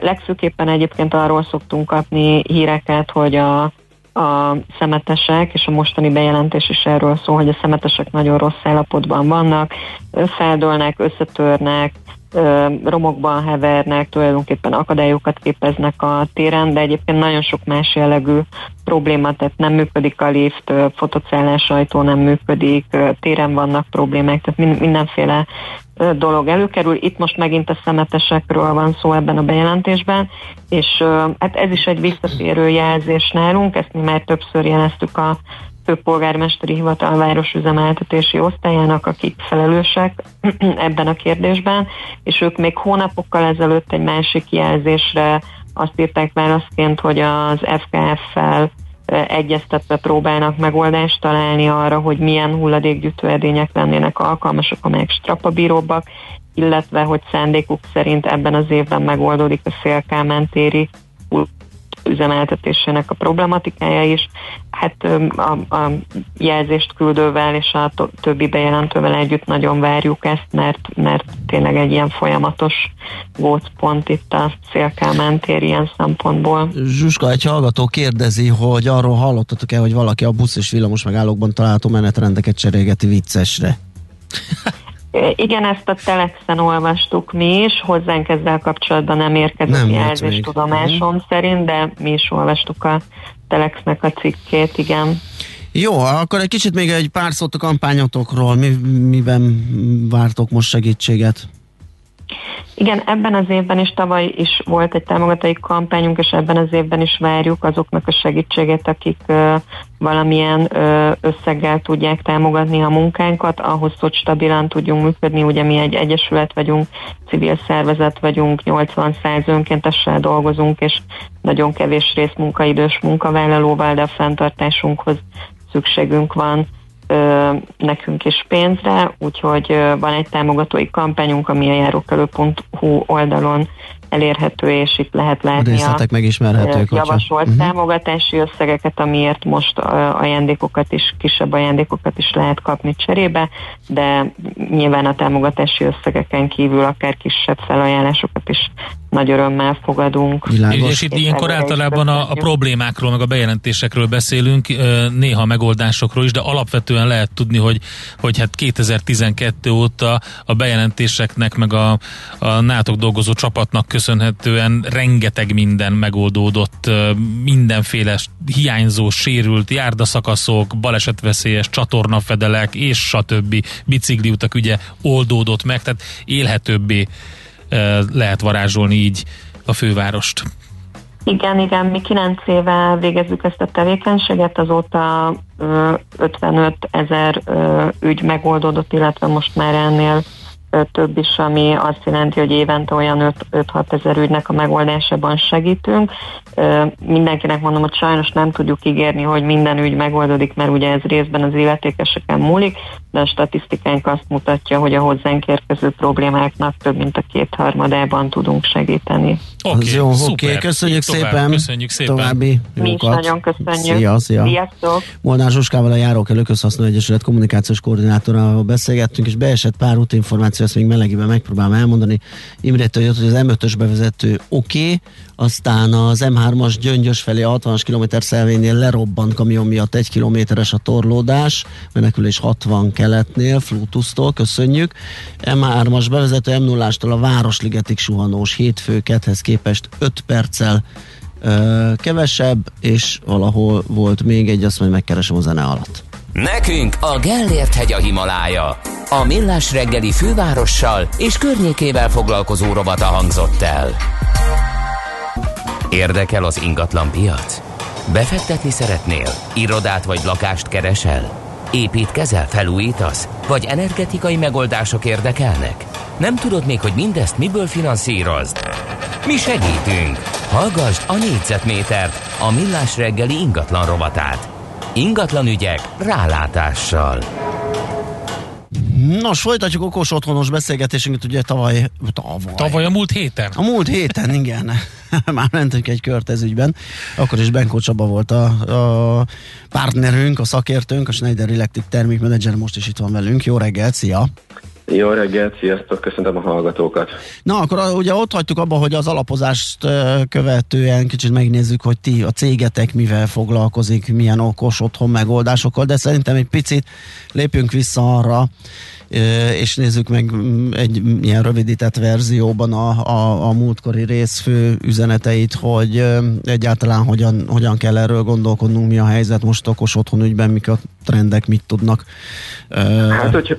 Legfőképpen egyébként arról szoktunk kapni híreket, hogy a a szemetesek, és a mostani bejelentés is erről szól, hogy a szemetesek nagyon rossz állapotban vannak, feldőlnek, összetörnek, romokban hevernek, tulajdonképpen akadályokat képeznek a téren, de egyébként nagyon sok más jellegű probléma, tehát nem működik a lift, fotocellás ajtó nem működik, téren vannak problémák, tehát min- mindenféle dolog előkerül. Itt most megint a szemetesekről van szó ebben a bejelentésben, és hát ez is egy visszatérő jelzés nálunk, ezt mi már többször jeleztük a főpolgármesteri hivatal városüzemeltetési osztályának, akik felelősek ebben a kérdésben, és ők még hónapokkal ezelőtt egy másik jelzésre azt írták válaszként, hogy az FKF-fel egyeztetve próbálnak megoldást találni arra, hogy milyen hulladékgyűjtő edények lennének alkalmasak, amelyek strapabíróbbak, illetve hogy szándékuk szerint ebben az évben megoldódik a Szélkámán téri üzemeltetésének a problematikája is. Hát a, a jelzést küldővel és a többi bejelentővel együtt nagyon várjuk ezt, mert, mert tényleg egy ilyen folyamatos gócpont itt a Szélkámán tér ilyen szempontból. Zsuska, egy hallgató kérdezi, hogy arról hallottatok-e, hogy valaki a busz és villamos megállókban található menetrendeket cserégeti viccesre? Igen, ezt a Telexen olvastuk mi is, hozzánk ezzel kapcsolatban nem érkezett Nem jelzés tudomásom Mhm. szerint, de mi is olvastuk a Telexnek a cikkét, igen. Jó, akkor egy kicsit még egy pár szót a kampányotokról. Mi, miben vártok most segítséget? Igen, ebben az évben is tavaly is volt egy támogatói kampányunk, és ebben az évben is várjuk azoknak a segítséget, akik ö, valamilyen ö, összeggel tudják támogatni a munkánkat, ahhoz, hogy stabilan tudjunk működni. Ugye mi egy egyesület vagyunk, civil szervezet vagyunk, 80-100 önkéntessel dolgozunk, és nagyon kevés részmunkaidős munkavállalóval, de a fenntartásunkhoz szükségünk van ö, nekünk is pénzre, úgyhogy ö, van egy támogatói kampányunk, ami a járókelő.hu oldalon elérhető, és itt lehet A látni a részletek megismerhetők. hogyha- javasolt Mhm. támogatási összegeket, amiért most ajándékokat is, kisebb ajándékokat is lehet kapni cserébe, de nyilván a támogatási összegeken kívül akár kisebb felajánlásokat is nagy örömmel fogadunk. Világos. És itt ilyenkor általában a, a problémákról, meg a bejelentésekről beszélünk, néha a megoldásokról is, de alapvetően lehet tudni, hogy, hogy hát 2012 óta a bejelentéseknek, meg a, a nátok dolgozó csapatnak köszönhetően rengeteg minden megoldódott, mindenféle hiányzó, sérült járdaszakaszok, balesetveszélyes csatornafedelek, és stb. bicikliutak ugye oldódott meg, tehát élhetőbbé lehet varázsolni így a fővárost. Igen, igen, mi 9 éve végezzük ezt a tevékenységet, azóta ö, 55 ezer ügy megoldódott, illetve most már ennél több is, ami azt jelenti, hogy évente olyan 5-6 ezer ügynek a megoldásában segítünk. Mindenkinek mondom, hogy sajnos nem tudjuk ígérni, hogy minden ügy megoldódik, mert ugye ez részben az illetékeseken múlik, de a statisztikánk azt mutatja, hogy a hozzánk érkező problémáknak több mint a kétharmadában tudunk segíteni. Az jó, oké, szuper. köszönjük tovább, szépen. Köszönjük szépen. További Mi is nagyon köszönjük. Szia, szia. Sziasztok! Molnár Zsuskával a Járókelő Közhasználó Egyesület kommunikációs koordinátorával beszélgettünk, és beesett pár útinformáció, ezt még melegiben megpróbálom elmondani. Imrétől jött, hogy az M5-ös bevezető oké, okay, aztán az M3-as Gyöngyös felé a 60-as km szelvénynél lerobbant kamion miatt egy kilométeres a torlódás, menekülés 60 keletnél, Flutusztól, köszönjük. M3-as bevezető m 0 a Városligetig suhanós hétfő kedhez képest 5 perccel ö, kevesebb, és valahol volt még egy, azt majd megkeresem a zene alatt. Nekünk a Gellért hegy a Himalája. A Millás reggeli fővárossal és környékével foglalkozó rovata hangzott el. Érdekel az ingatlan piac? Befektetni szeretnél? Irodát vagy lakást keresel? Építkezel, felújítasz? Vagy energetikai megoldások érdekelnek? Nem tudod még, hogy mindezt miből finanszírozd? Mi segítünk! Hallgassd a négyzetmétert, a millás reggeli ingatlan rovatát. Ingatlan ügyek rálátással. Nos, folytatjuk okos otthonos beszélgetésünket, ugye tavaly, tavaly, Tavaly a múlt héten. a múlt héten, igen, már mentünk egy kört ez ügyben, akkor is Benko Csaba volt a, a partnerünk, a szakértőnk, a Schneider Electric termékmenedzser, most is itt van velünk. Jó reggelt, szia! Jó reggelt, sziasztok, köszöntöm a hallgatókat. Na, akkor ugye ott hagytuk abba, hogy az alapozást követően kicsit megnézzük, hogy ti, a cégetek mivel foglalkozik, milyen okos otthon megoldásokkal, de szerintem egy picit lépjünk vissza arra, és nézzük meg mm, egy ilyen rövidített verzióban a, a, a múltkori rész fő üzeneteit, hogy egyáltalán hogyan, hogyan kell erről gondolkodnunk, mi a helyzet most okos otthon ügyben, mik a trendek, mit tudnak. Hát, hogyha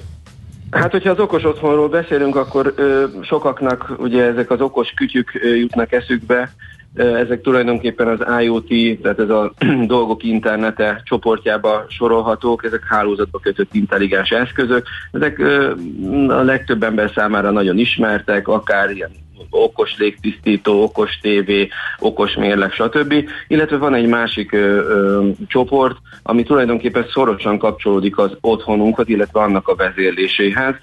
Hát, hogyha az okos otthonról beszélünk, akkor ö, sokaknak ugye ezek az okos kütyük ö, jutnak eszükbe, ezek tulajdonképpen az IoT, tehát ez a dolgok internete csoportjába sorolhatók, ezek hálózatba kötött intelligens eszközök. Ezek a legtöbb ember számára nagyon ismertek, akár ilyen okos légtisztító, okos tévé, okos mérleg, stb. Illetve van egy másik ö, ö, csoport, ami tulajdonképpen szorosan kapcsolódik az otthonunkhoz, illetve annak a vezérléséhez.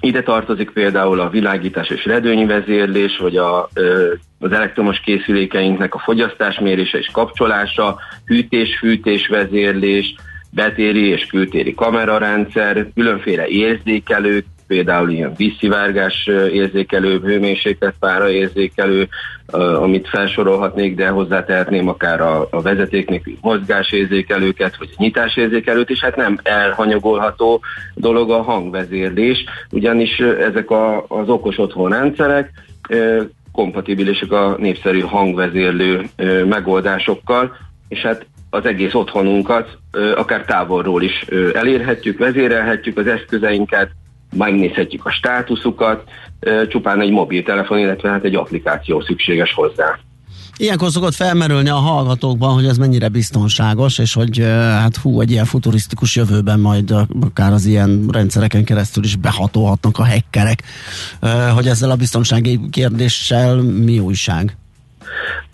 Ide tartozik például a világítás és redőnyi vezérlés, vagy a, az elektromos készülékeinknek a fogyasztásmérése és kapcsolása, hűtés-fűtés vezérlés, betéri és kültéri kamerarendszer, különféle érzékelők, például ilyen vízszivárgás érzékelő, hőmérséklet pára érzékelő, amit felsorolhatnék, de hozzátehetném akár a, a vezeték mozgásérzékelőket, vagy a nyitásérzékelőt, és hát nem elhanyagolható dolog a hangvezérlés, ugyanis ezek a, az okos otthon rendszerek kompatibilisek a népszerű hangvezérlő megoldásokkal, és hát az egész otthonunkat akár távolról is elérhetjük, vezérelhetjük az eszközeinket, megnézhetjük a státuszukat, csupán egy mobiltelefon, illetve hát egy applikáció szükséges hozzá. Ilyenkor szokott felmerülni a hallgatókban, hogy ez mennyire biztonságos, és hogy hát hú, egy ilyen futurisztikus jövőben majd akár az ilyen rendszereken keresztül is behatolhatnak a hackerek, hogy ezzel a biztonsági kérdéssel mi újság?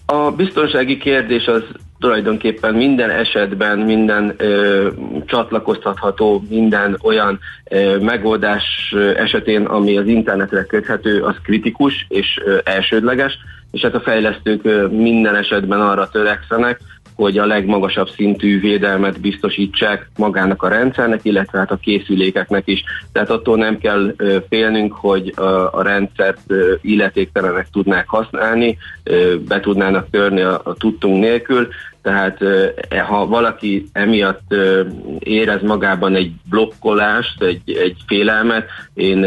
A biztonsági kérdés az tulajdonképpen minden esetben, minden ö, csatlakoztatható, minden olyan ö, megoldás esetén, ami az internetre köthető, az kritikus és ö, elsődleges, és hát a fejlesztők ö, minden esetben arra törekszenek, hogy a legmagasabb szintű védelmet biztosítsák magának a rendszernek, illetve hát a készülékeknek is. Tehát attól nem kell félnünk, hogy a, rendszert illetéktelenek tudnák használni, be tudnának törni a, a tudtunk nélkül, tehát e, ha valaki emiatt érez magában egy blokkolást, egy, egy félelmet, én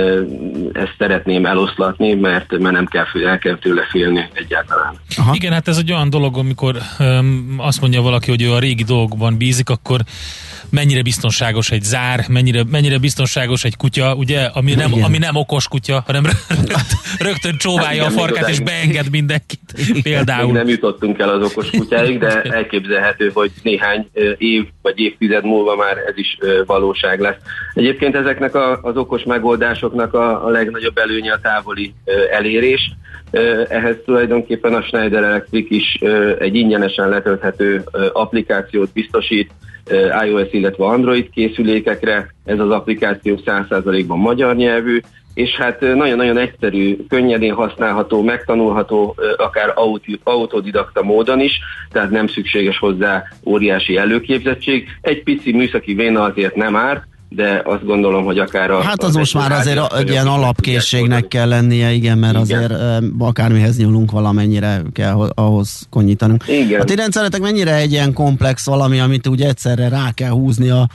ezt szeretném eloszlatni, mert, mert nem kell, el kell tőle félni egyáltalán. Aha. Igen, hát ez egy olyan dolog, amikor um, azt mondja valaki, hogy ő a régi dolgokban bízik, akkor mennyire biztonságos egy zár, mennyire, mennyire biztonságos egy kutya, ugye, ami nem, ami nem okos kutya, hanem rögtön csóválja a farkát és beenged mindenkit. Például. Még nem jutottunk el az okos kutyáig, de elképzelhető, hogy néhány év vagy évtized múlva már ez is valóság lesz. Egyébként ezeknek a, az okos megoldásoknak a, a legnagyobb előnye a távoli elérés. Ehhez tulajdonképpen a Schneider Electric is egy ingyenesen letölthető applikációt biztosít, iOS, illetve Android készülékekre. Ez az applikáció 100%-ban magyar nyelvű, és hát nagyon-nagyon egyszerű, könnyedén használható, megtanulható, akár autodidakta módon is, tehát nem szükséges hozzá óriási előképzettség. Egy pici műszaki véna azért nem árt, de azt gondolom, hogy akár a... Hát az, most már azért egy ilyen alapkészségnek kell lennie, igen, mert igen. azért akármihez nyúlunk valamennyire kell ahhoz konyítanunk. Igen. A ti rendszeretek mennyire egy ilyen komplex valami, amit úgy egyszerre rá kell húzni a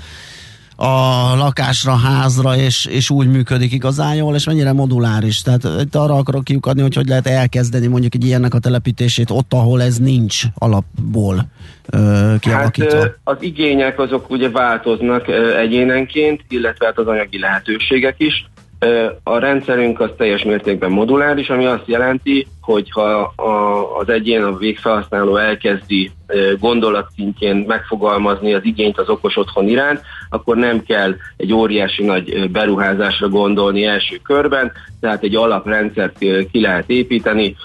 a lakásra, házra, és, és úgy működik igazán jól, és mennyire moduláris. Tehát itt arra akarok kiukadni, hogy hogy lehet elkezdeni mondjuk egy ilyennek a telepítését ott, ahol ez nincs alapból ö, kialakítva. Hát az igények azok ugye változnak egyénenként, illetve hát az anyagi lehetőségek is. A rendszerünk az teljes mértékben moduláris, ami azt jelenti, hogy ha az egyén, a végfelhasználó elkezdi gondolatszintjén megfogalmazni az igényt az okos otthon iránt, akkor nem kell egy óriási nagy beruházásra gondolni első körben, tehát egy alaprendszert ki lehet építeni,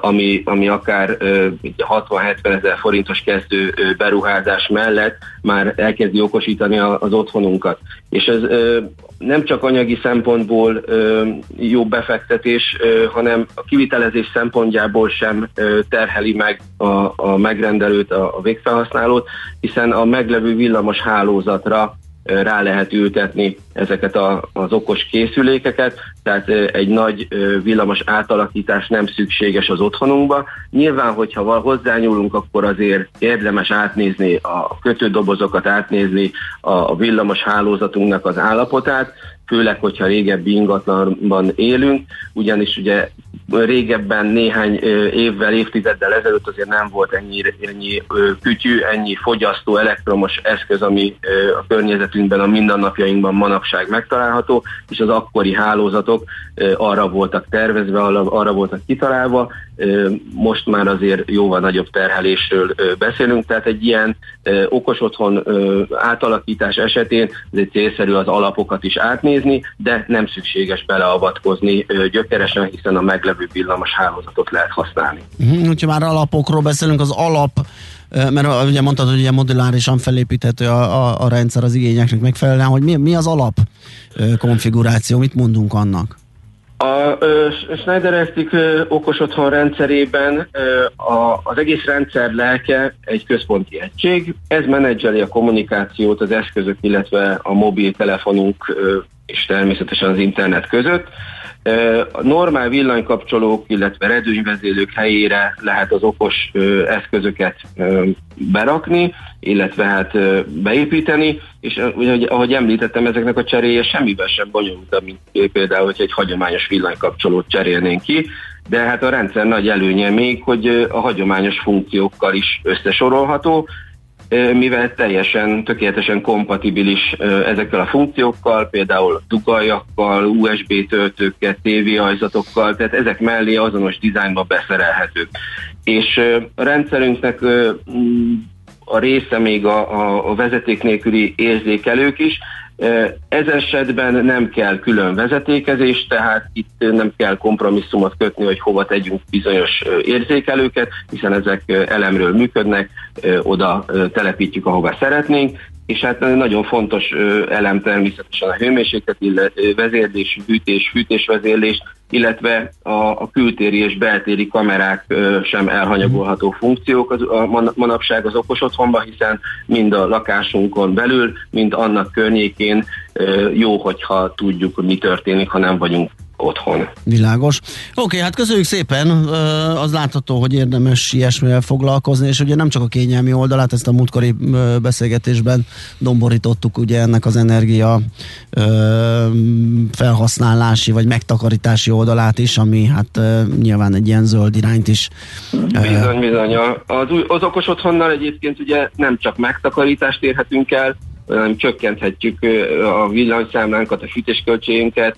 ami, ami akár 60-70 ezer forintos kezdő beruházás mellett már elkezdi okosítani az otthonunkat. És ez nem csak anyagi szempontból jó befektetés, hanem a kivitelezés szempontjából sem terheli meg a, a megrendelőt, a, a végfelhasználót, hiszen a meglevő villamos hálózatra rá lehet ültetni ezeket a, az okos készülékeket, tehát egy nagy villamos átalakítás nem szükséges az otthonunkba. Nyilván, hogyha hozzányúlunk, akkor azért érdemes átnézni a kötődobozokat, átnézni a villamos hálózatunknak az állapotát, főleg, hogyha régebbi ingatlanban élünk, ugyanis ugye régebben néhány évvel, évtizeddel ezelőtt azért nem volt ennyi, ennyi kütyű, ennyi fogyasztó elektromos eszköz, ami a környezetünkben, a mindennapjainkban manapság megtalálható, és az akkori hálózatok arra voltak tervezve, arra voltak kitalálva, most már azért jóval nagyobb terhelésről beszélünk, tehát egy ilyen okos otthon átalakítás esetén egy célszerű az alapokat is átnézni, de nem szükséges beleavatkozni gyökeresen, hiszen a meglevő villamos hálózatot lehet használni. Uh-huh, hogyha már alapokról beszélünk, az alap mert ugye mondtad, hogy ugye modulárisan felépíthető a, a, a rendszer az igényeknek megfelelően, hogy mi, mi az alap konfiguráció, mit mondunk annak? A ö, Schneider Electric ö, okos otthon rendszerében ö, a, az egész rendszer lelke egy központi egység. Ez menedzseli a kommunikációt az eszközök, illetve a mobiltelefonunk ö, és természetesen az internet között. A normál villanykapcsolók, illetve redőnyvezélők helyére lehet az okos eszközöket berakni, illetve hát beépíteni, és ahogy említettem, ezeknek a cseréje semmiben sem bonyolultabb, mint például, hogy egy hagyományos villanykapcsolót cserélnénk ki, de hát a rendszer nagy előnye még, hogy a hagyományos funkciókkal is összesorolható, mivel teljesen, tökéletesen kompatibilis ezekkel a funkciókkal, például dugaljakkal, USB töltőkkel, tévéajzatokkal, tehát ezek mellé azonos dizájnba beszerelhetők. És a rendszerünknek a része még a, a vezeték nélküli érzékelők is, ez esetben nem kell külön vezetékezés, tehát itt nem kell kompromisszumot kötni, hogy hova tegyünk bizonyos érzékelőket, hiszen ezek elemről működnek, oda telepítjük, ahova szeretnénk, és hát nagyon fontos elem természetesen a hőmérséklet, vezérlés, hűtés, fűtésvezérlés, illetve a, a kültéri és beltéri kamerák sem elhanyagolható funkciók. Az, a manapság az okos otthonban, hiszen mind a lakásunkon belül, mind annak környékén jó, hogyha tudjuk, hogy mi történik, ha nem vagyunk otthon. Világos. Oké, okay, hát köszönjük szépen. Az látható, hogy érdemes ilyesmivel foglalkozni, és ugye nem csak a kényelmi oldalát, ezt a múltkori beszélgetésben domborítottuk ugye ennek az energia felhasználási vagy megtakarítási oldalát is, ami hát nyilván egy ilyen zöld irányt is. Bizony, bizony. Az, az okos otthonnal egyébként ugye nem csak megtakarítást érhetünk el, hanem csökkenthetjük a villanyszámlánkat, a fűtésköltségünket,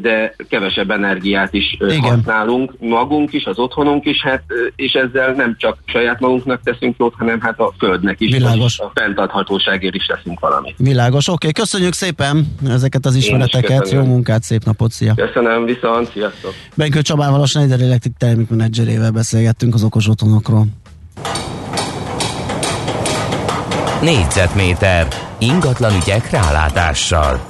de kevesebb energiát is Igen. használunk, magunk is, az otthonunk is, hát, és ezzel nem csak saját magunknak teszünk jót, hanem hát a földnek is, Világos. a fenntarthatóságért is teszünk valamit. Világos, oké, okay. köszönjük szépen ezeket az ismereteket, jó munkát, szép napot, szia! Köszönöm, viszont, sziasztok! Benkő Csabával, a Schneider Electric termékmenedzserével beszélgettünk az okos otthonokról. Négyzetméter ingatlan ügyek rálátással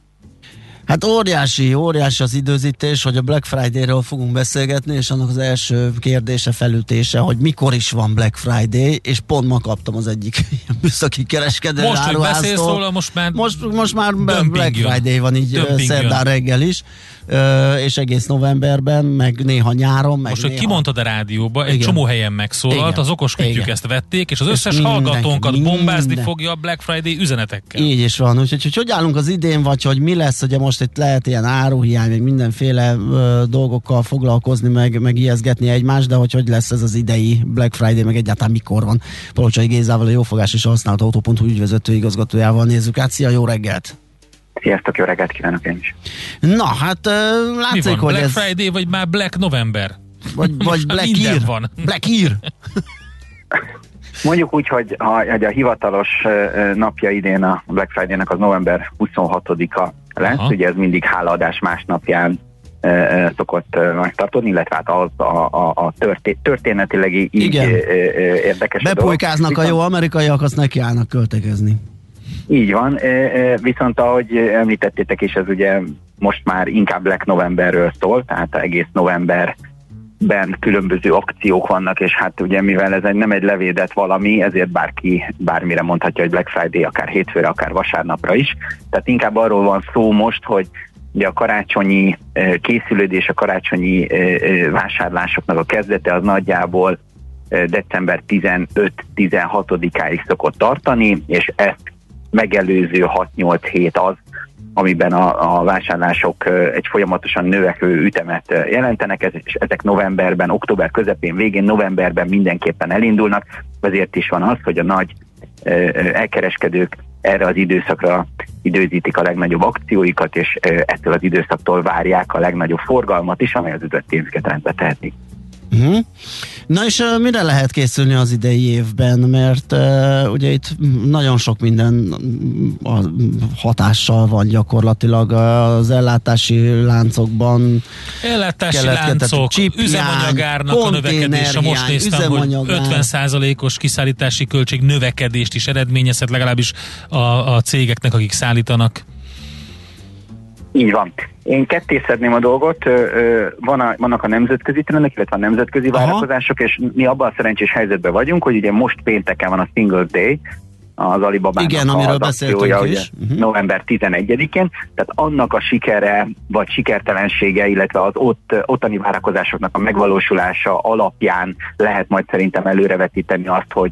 Hát óriási, óriási az időzítés, hogy a Black Friday-ről fogunk beszélgetni, és annak az első kérdése, felütése, hogy mikor is van Black Friday, és pont ma kaptam az egyik műszaki kereskedő Most, hogy beszélsz róla, most már most, most már Black Friday van így szerdán reggel is és egész novemberben, meg néha nyáron. Meg Most, néha... hogy kimondtad a rádióba, egy Igen. csomó helyen megszólalt, Igen. az okos kütyük ezt vették, és az összes és hallgatónkat minden. bombázni fogja a Black Friday üzenetekkel. Így is van, úgyhogy hogy, hogy állunk az idén, vagy hogy mi lesz, ugye most itt lehet ilyen áruhiány, meg mindenféle ö, dolgokkal foglalkozni, meg, meg ijeszgetni egymást, de hogy hogy lesz ez az idei Black Friday, meg egyáltalán mikor van. Palocsai Gézával, a Jófogás és a használt autó.hu ügyvezető igazgatójával nézzük át. Szia, jó reggelt! Sziasztok, jó reggelt kívánok én is. Na, hát uh, látszik, Mi van, hogy Black ez... Friday, vagy már Black November? Vagy, vagy Black Ear. van. Black Ear. Mondjuk úgy, hogy, ha, hogy a hivatalos napja idén a Black Friday-nek az november 26-a lesz, Aha. ugye ez mindig hálaadás másnapján szokott megtartani, illetve hát az a, a, a történ- történetileg így Igen. érdekes. Bepolykáznak a jó amerikaiak, azt nekiállnak költekezni. Így van, viszont ahogy említettétek is, ez ugye most már inkább Black Novemberről szól, tehát egész november ben különböző akciók vannak, és hát ugye mivel ez egy, nem egy levédett valami, ezért bárki bármire mondhatja, hogy Black Friday, akár hétfőre, akár vasárnapra is. Tehát inkább arról van szó most, hogy ugye a karácsonyi készülődés, a karácsonyi vásárlásoknak a kezdete az nagyjából december 15-16-áig szokott tartani, és ezt megelőző 6-8 hét az, amiben a, a vásárlások egy folyamatosan növekvő ütemet jelentenek, és ezek novemberben, október közepén, végén, novemberben mindenképpen elindulnak, ezért is van az, hogy a nagy elkereskedők erre az időszakra időzítik a legnagyobb akcióikat, és ettől az időszaktól várják a legnagyobb forgalmat is, amely az üzlet pénzeket rendbe tehetik. Uh-huh. Na és uh, mire lehet készülni az idei évben, mert uh, ugye itt nagyon sok minden a hatással van gyakorlatilag az ellátási láncokban. Ellátási láncok, üzemanyagárnak a növekedése. Most néztem, hogy 50%-os kiszállítási költség növekedést is eredményezhet legalábbis a, a cégeknek, akik szállítanak. Így van. Én kettészedném a dolgot, van a, vannak a nemzetközi trendek, illetve a nemzetközi Aha. várakozások, és mi abban a szerencsés helyzetben vagyunk, hogy ugye most pénteken van a Single Day, az Alibabának Igen, amiről az akciója, ugye, uh-huh. november 11-én, tehát annak a sikere, vagy sikertelensége, illetve az ott, ottani várakozásoknak a megvalósulása alapján lehet majd szerintem előrevetíteni azt, hogy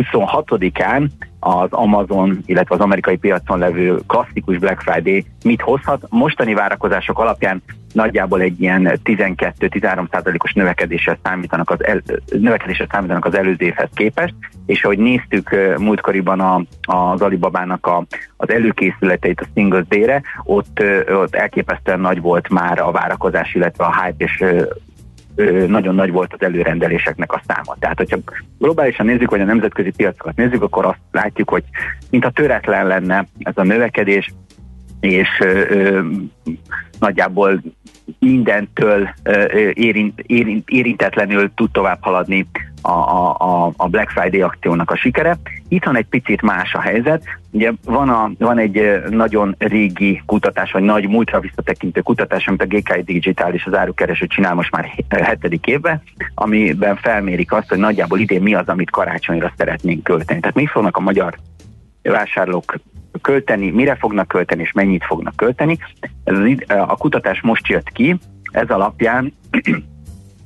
26-án az Amazon, illetve az amerikai piacon levő klasszikus Black Friday mit hozhat. Mostani várakozások alapján nagyjából egy ilyen 12-13 os növekedésre számítanak az, el, növekedésre számítanak az előző évhez képest, és ahogy néztük múltkoriban a, az Alibabának a, az előkészületeit a Singles Day-re, ott, ott elképesztően nagy volt már a várakozás, illetve a hype, és nagyon nagy volt az előrendeléseknek a száma. Tehát, hogyha globálisan nézzük, vagy a nemzetközi piacokat nézzük, akkor azt látjuk, hogy mintha töretlen lenne ez a növekedés, és ö, ö, nagyjából mindentől ö, érint, érint, érintetlenül tud tovább haladni a, a, a Black Friday akciónak a sikere. Itt van egy picit más a helyzet. Ugye van, a, van egy nagyon régi kutatás, vagy nagy múltra visszatekintő kutatás, amit a GKI Digital és az árukereső csinál most már hetedik évben, amiben felmérik azt, hogy nagyjából idén mi az, amit karácsonyra szeretnénk költeni. Tehát mi fognak a magyar vásárlók költeni, mire fognak költeni, és mennyit fognak költeni. Ez az, a kutatás most jött ki, ez alapján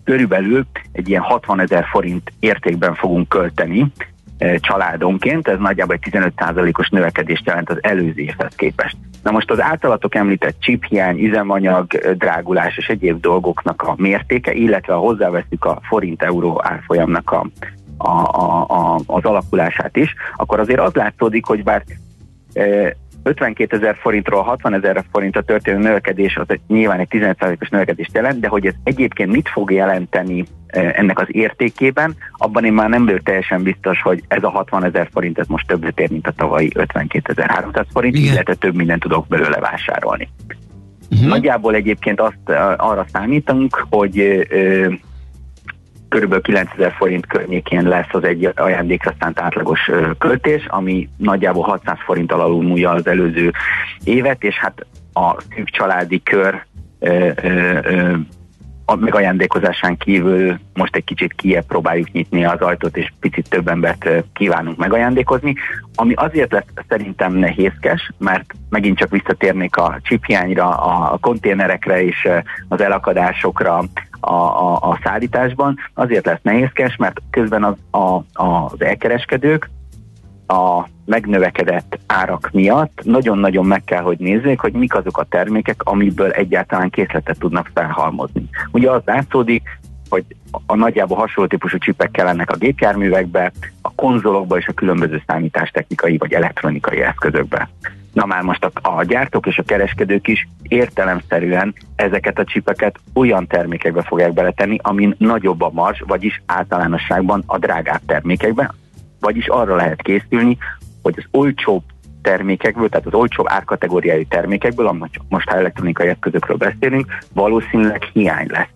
körülbelül egy ilyen 60 ezer forint értékben fogunk költeni e, családonként, ez nagyjából egy 15%-os növekedést jelent az előző évhez képest. Na most az általatok említett csiphiány, üzemanyag, drágulás és egyéb dolgoknak a mértéke, illetve hozzáveszünk a forint-euró árfolyamnak a, a, a, a, az alakulását is, akkor azért az látszódik, hogy bár 52 ezer forintról 60 ezer forintra történő növekedés az nyilván egy 15%-os növekedést jelent, de hogy ez egyébként mit fog jelenteni ennek az értékében, abban én már nem vagyok teljesen biztos, hogy ez a 60 ezer forint ez most többet ér, mint a tavalyi 52 300 forint, Igen. illetve több mindent tudok belőle vásárolni. Uh-huh. Nagyjából egyébként azt arra számítunk, hogy körülbelül 9000 forint környékén lesz az egy ajándékra szánt átlagos költés, ami nagyjából 600 forint alul múlja az előző évet, és hát a szűk családi kör a megajándékozásán kívül most egy kicsit kiebb próbáljuk nyitni az ajtót, és picit több embert kívánunk megajándékozni, ami azért lesz szerintem nehézkes, mert megint csak visszatérnék a csiphiányra, a konténerekre és az elakadásokra, a, a, a szállításban, azért lesz nehézkes, mert közben az, a, az elkereskedők a megnövekedett árak miatt nagyon-nagyon meg kell, hogy nézzék, hogy mik azok a termékek, amiből egyáltalán készletet tudnak felhalmozni. Ugye az látszódik, hogy a nagyjából hasonló típusú csipek kellenek a gépjárművekbe, a konzolokba és a különböző számítástechnikai vagy elektronikai eszközökbe. Na már most a, a gyártók és a kereskedők is értelemszerűen ezeket a csipeket olyan termékekbe fogják beletenni, amin nagyobb a mars, vagyis általánosságban a drágább termékekben, vagyis arra lehet készülni, hogy az olcsóbb termékekből, tehát az olcsó árkategóriájú termékekből, amit most ha elektronikai eszközökről beszélünk, valószínűleg hiány lesz.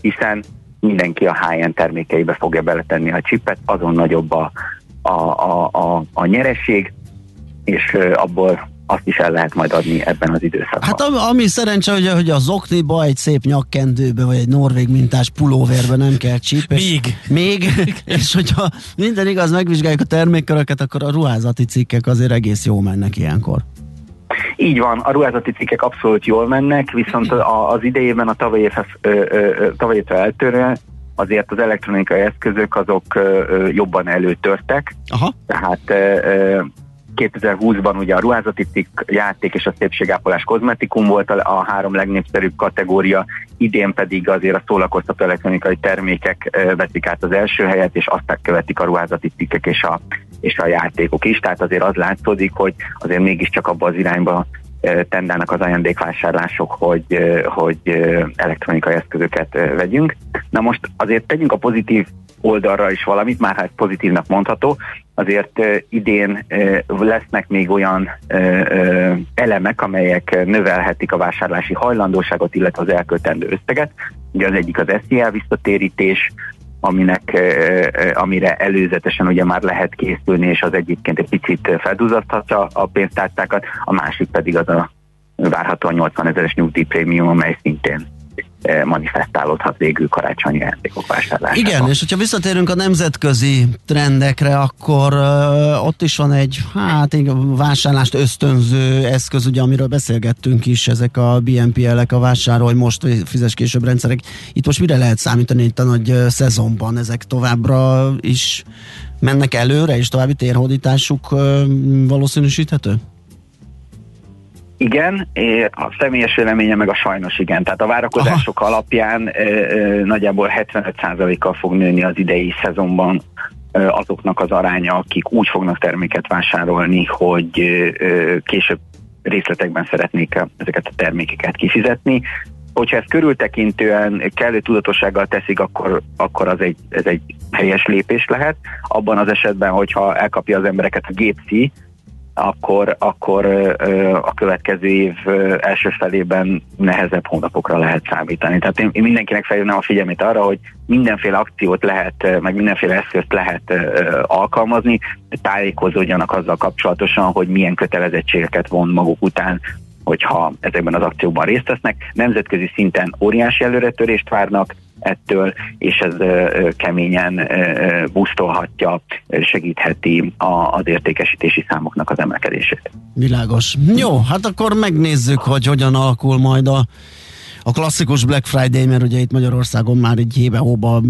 Hiszen mindenki a high-end termékeibe fogja beletenni a csipet, azon nagyobb a, a, a, a, a nyereség, és abból azt is el lehet majd adni ebben az időszakban. Hát ami, ami szerencse, hogy, hogy az okniba egy szép nyakkendőbe, vagy egy norvég mintás pulóverbe nem kell csíp. Még. Még, és hogyha minden igaz, megvizsgáljuk a termékköröket, akkor a ruházati cikkek azért egész jó mennek ilyenkor. Így van, a ruházati cikkek abszolút jól mennek, viszont az idejében a tavalyi évtől eltörően azért az elektronikai eszközök azok jobban előtörtek. Aha. Tehát 2020-ban ugye a ruházati cikk, játék és a szépségápolás kozmetikum volt a, a három legnépszerűbb kategória, idén pedig azért a szólakoztató elektronikai termékek veszik át az első helyet, és aztán követik a ruházati cikkek és a, és a játékok is, tehát azért az látszódik, hogy azért mégiscsak abba az irányba tendálnak az ajándékvásárlások, hogy, hogy elektronikai eszközöket vegyünk. Na most azért tegyünk a pozitív oldalra is valamit, már hát pozitívnak mondható, azért idén lesznek még olyan elemek, amelyek növelhetik a vásárlási hajlandóságot, illetve az elköltendő összeget. Ugye az egyik az SZIA visszatérítés, aminek, amire előzetesen ugye már lehet készülni, és az egyébként egy picit feldúzaszthatja a pénztárcákat, a másik pedig az a várhatóan 80 ezeres nyugdíjprémium, amely szintén manifestálódhat végül karácsonyi játékok vásárlásában. Igen, és hogyha visszatérünk a nemzetközi trendekre, akkor uh, ott is van egy, hát igen, vásárlást ösztönző eszköz, ugye, amiről beszélgettünk is, ezek a BNPL-ek, a vásárolj most, fizes később rendszerek. Itt most mire lehet számítani itt a nagy uh, szezonban? Ezek továbbra is mennek előre, és további térhódításuk uh, valószínűsíthető? Igen, a személyes véleménye meg a sajnos igen. Tehát a várakozások Aha. alapján nagyjából 75%-kal fog nőni az idei szezonban azoknak az aránya, akik úgy fognak terméket vásárolni, hogy később részletekben szeretnék ezeket a termékeket kifizetni. Hogyha ezt körültekintően kellő tudatossággal teszik, akkor, akkor az egy, ez egy helyes lépés lehet. Abban az esetben, hogyha elkapja az embereket a gépszi, akkor, akkor a következő év első felében nehezebb hónapokra lehet számítani. Tehát én, én mindenkinek felhívnám a figyelmét arra, hogy mindenféle akciót lehet, meg mindenféle eszközt lehet alkalmazni, tájékozódjanak azzal kapcsolatosan, hogy milyen kötelezettségeket von maguk után hogyha ezekben az akciókban részt vesznek. Nemzetközi szinten óriási előretörést várnak, ettől, és ez keményen busztolhatja, segítheti az értékesítési számoknak az emelkedését. Világos. Jó, hát akkor megnézzük, hogy hogyan alakul majd a a klasszikus Black Friday, mert ugye itt Magyarországon már egy hébe hóba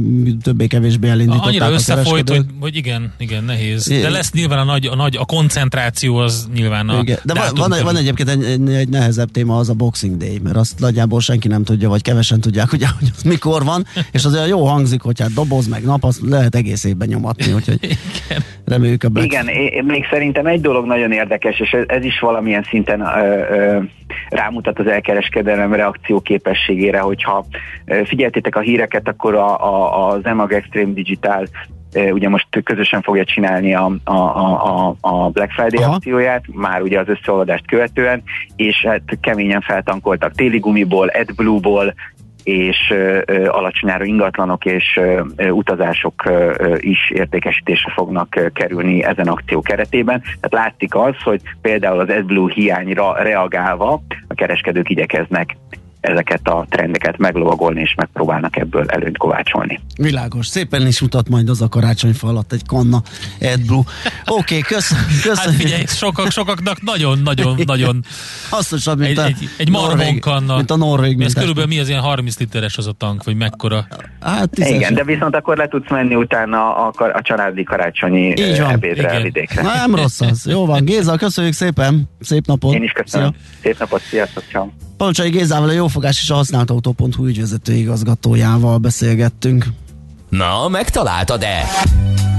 többé-kevésbé elindították Annyira összefolyt, hogy, hogy igen, igen, nehéz. De lesz nyilván a nagy, a nagy a koncentráció az nyilván a igen. De van, van, van egyébként egy, egy, egy, nehezebb téma, az a Boxing Day, mert azt nagyjából senki nem tudja, vagy kevesen tudják, ugye, hogy az mikor van, és azért jó hangzik, hogy hát doboz meg nap, azt lehet egész évben nyomatni, úgyhogy igen. reméljük a Black Igen, én, még szerintem egy dolog nagyon érdekes, és ez, ez is valamilyen szinten ö, ö, rámutat az elkereskedelem reakcióképességére, hogyha figyeltétek a híreket, akkor a, a, az EMAG Extreme Digital ugye most közösen fogja csinálni a, a, a, a Black Friday Aha. akcióját, már ugye az összeolvadást követően, és hát keményen feltankoltak téli gumiból, AdBlue-ból, és alacsonyára ingatlanok és utazások is értékesítésre fognak kerülni ezen akció keretében. Tehát látszik az, hogy például az AdBlue hiányra reagálva a kereskedők igyekeznek ezeket a trendeket meglovagolni, és megpróbálnak ebből előnyt kovácsolni. Világos. Szépen is mutat majd az a karácsonyfa alatt egy kanna AdBlue. Oké, okay, köszönöm. Hát figyelj, sokak, sokaknak nagyon-nagyon-nagyon hasznosabb, mint egy, a egy, egy marmon kanna. Mint a norvég. Ez körülbelül mi az ilyen 30 literes az a tank, vagy mekkora? Hát, Igen, de viszont akkor le tudsz menni utána a, a családi karácsonyi Így van. ebédre Igen. vidékre. Na, nem rossz az. Jó van. Géza, köszönjük szépen. Szép napot. Én is köszönöm. Szia. Szép napot. Sziasztok. Ciao. Palcsai Gézával, a Jófogás és a Használt Autó.hu ügyvezető igazgatójával beszélgettünk. Na, megtaláltad-e?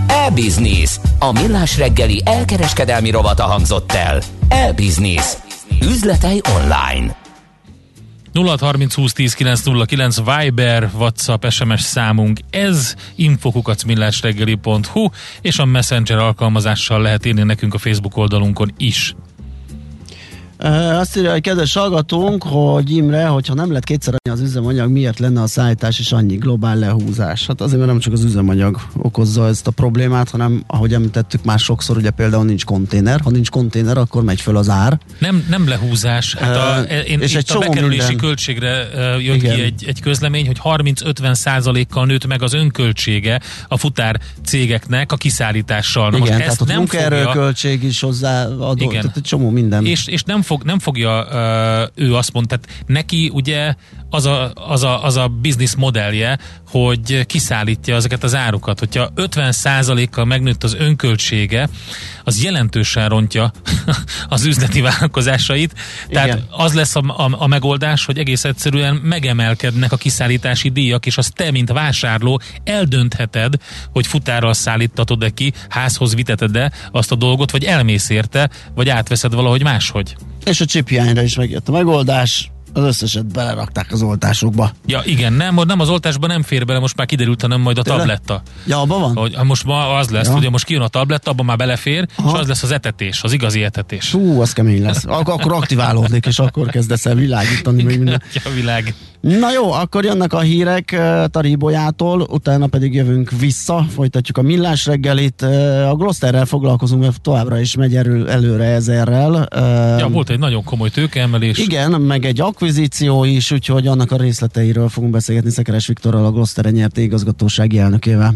E-Business. A millás reggeli elkereskedelmi rovata hangzott el. E-Business. Üzletei online. 0630 20 10 909 Viber, WhatsApp, SMS számunk ez, infokukacmillásreggeli.hu és a Messenger alkalmazással lehet írni nekünk a Facebook oldalunkon is. Azt írja egy kedves hallgatónk, hogy Imre, hogyha nem lett kétszer annyi az üzemanyag, miért lenne a szállítás és annyi globál lehúzás? Hát azért, mert nem csak az üzemanyag okozza ezt a problémát, hanem ahogy említettük már sokszor, ugye például nincs konténer. Ha nincs konténer, akkor megy föl az ár. Nem, nem lehúzás. Hát a, én és itt egy a bekerülési minden... költségre jött Igen. ki egy, egy közlemény, hogy 30-50 százalékkal nőtt meg az önköltsége a futár cégeknek a kiszállítással. Na Igen, most tehát ezt nem fogja... költség is hozzáadó, Igen. tehát egy csomó minden. És, és nem fog fog, nem fogja ő azt mondta, tehát neki ugye az a, az a, az a biznisz modellje, hogy kiszállítja ezeket az árukat. Hogyha 50%-kal megnőtt az önköltsége, az jelentősen rontja az üzleti vállalkozásait. Tehát Igen. az lesz a, a, a megoldás, hogy egész egyszerűen megemelkednek a kiszállítási díjak, és az te, mint vásárló eldöntheted, hogy futárral szállítatod-e ki, házhoz viteted-e azt a dolgot, vagy elmész érte, vagy átveszed valahogy máshogy. És a csiphiányra is megjött a megoldás, az összeset belerakták az oltásokba. Ja igen, nem, nem az oltásban nem fér bele, most már kiderült, hanem majd a Tényleg? tabletta. Ja, abban van? Hogy, most ma az lesz, ja. ugye most kijön a tabletta, abban már belefér, Aha. és az lesz az etetés, az igazi etetés. Hú, az kemény lesz. Ak- akkor aktiválódik, és akkor kezdesz el világítani. Még minden. ja, világ. Na jó, akkor jönnek a hírek Taribolyától, utána pedig jövünk vissza, folytatjuk a millás reggelit. A Glosterrel foglalkozunk, mert továbbra is megy erő, előre ezerrel. Ja, volt egy nagyon komoly tőkeemelés. Igen, meg egy akvizíció is, úgyhogy annak a részleteiről fogunk beszélgetni Szekeres Viktorral, a Gloster nyert igazgatósági elnökével.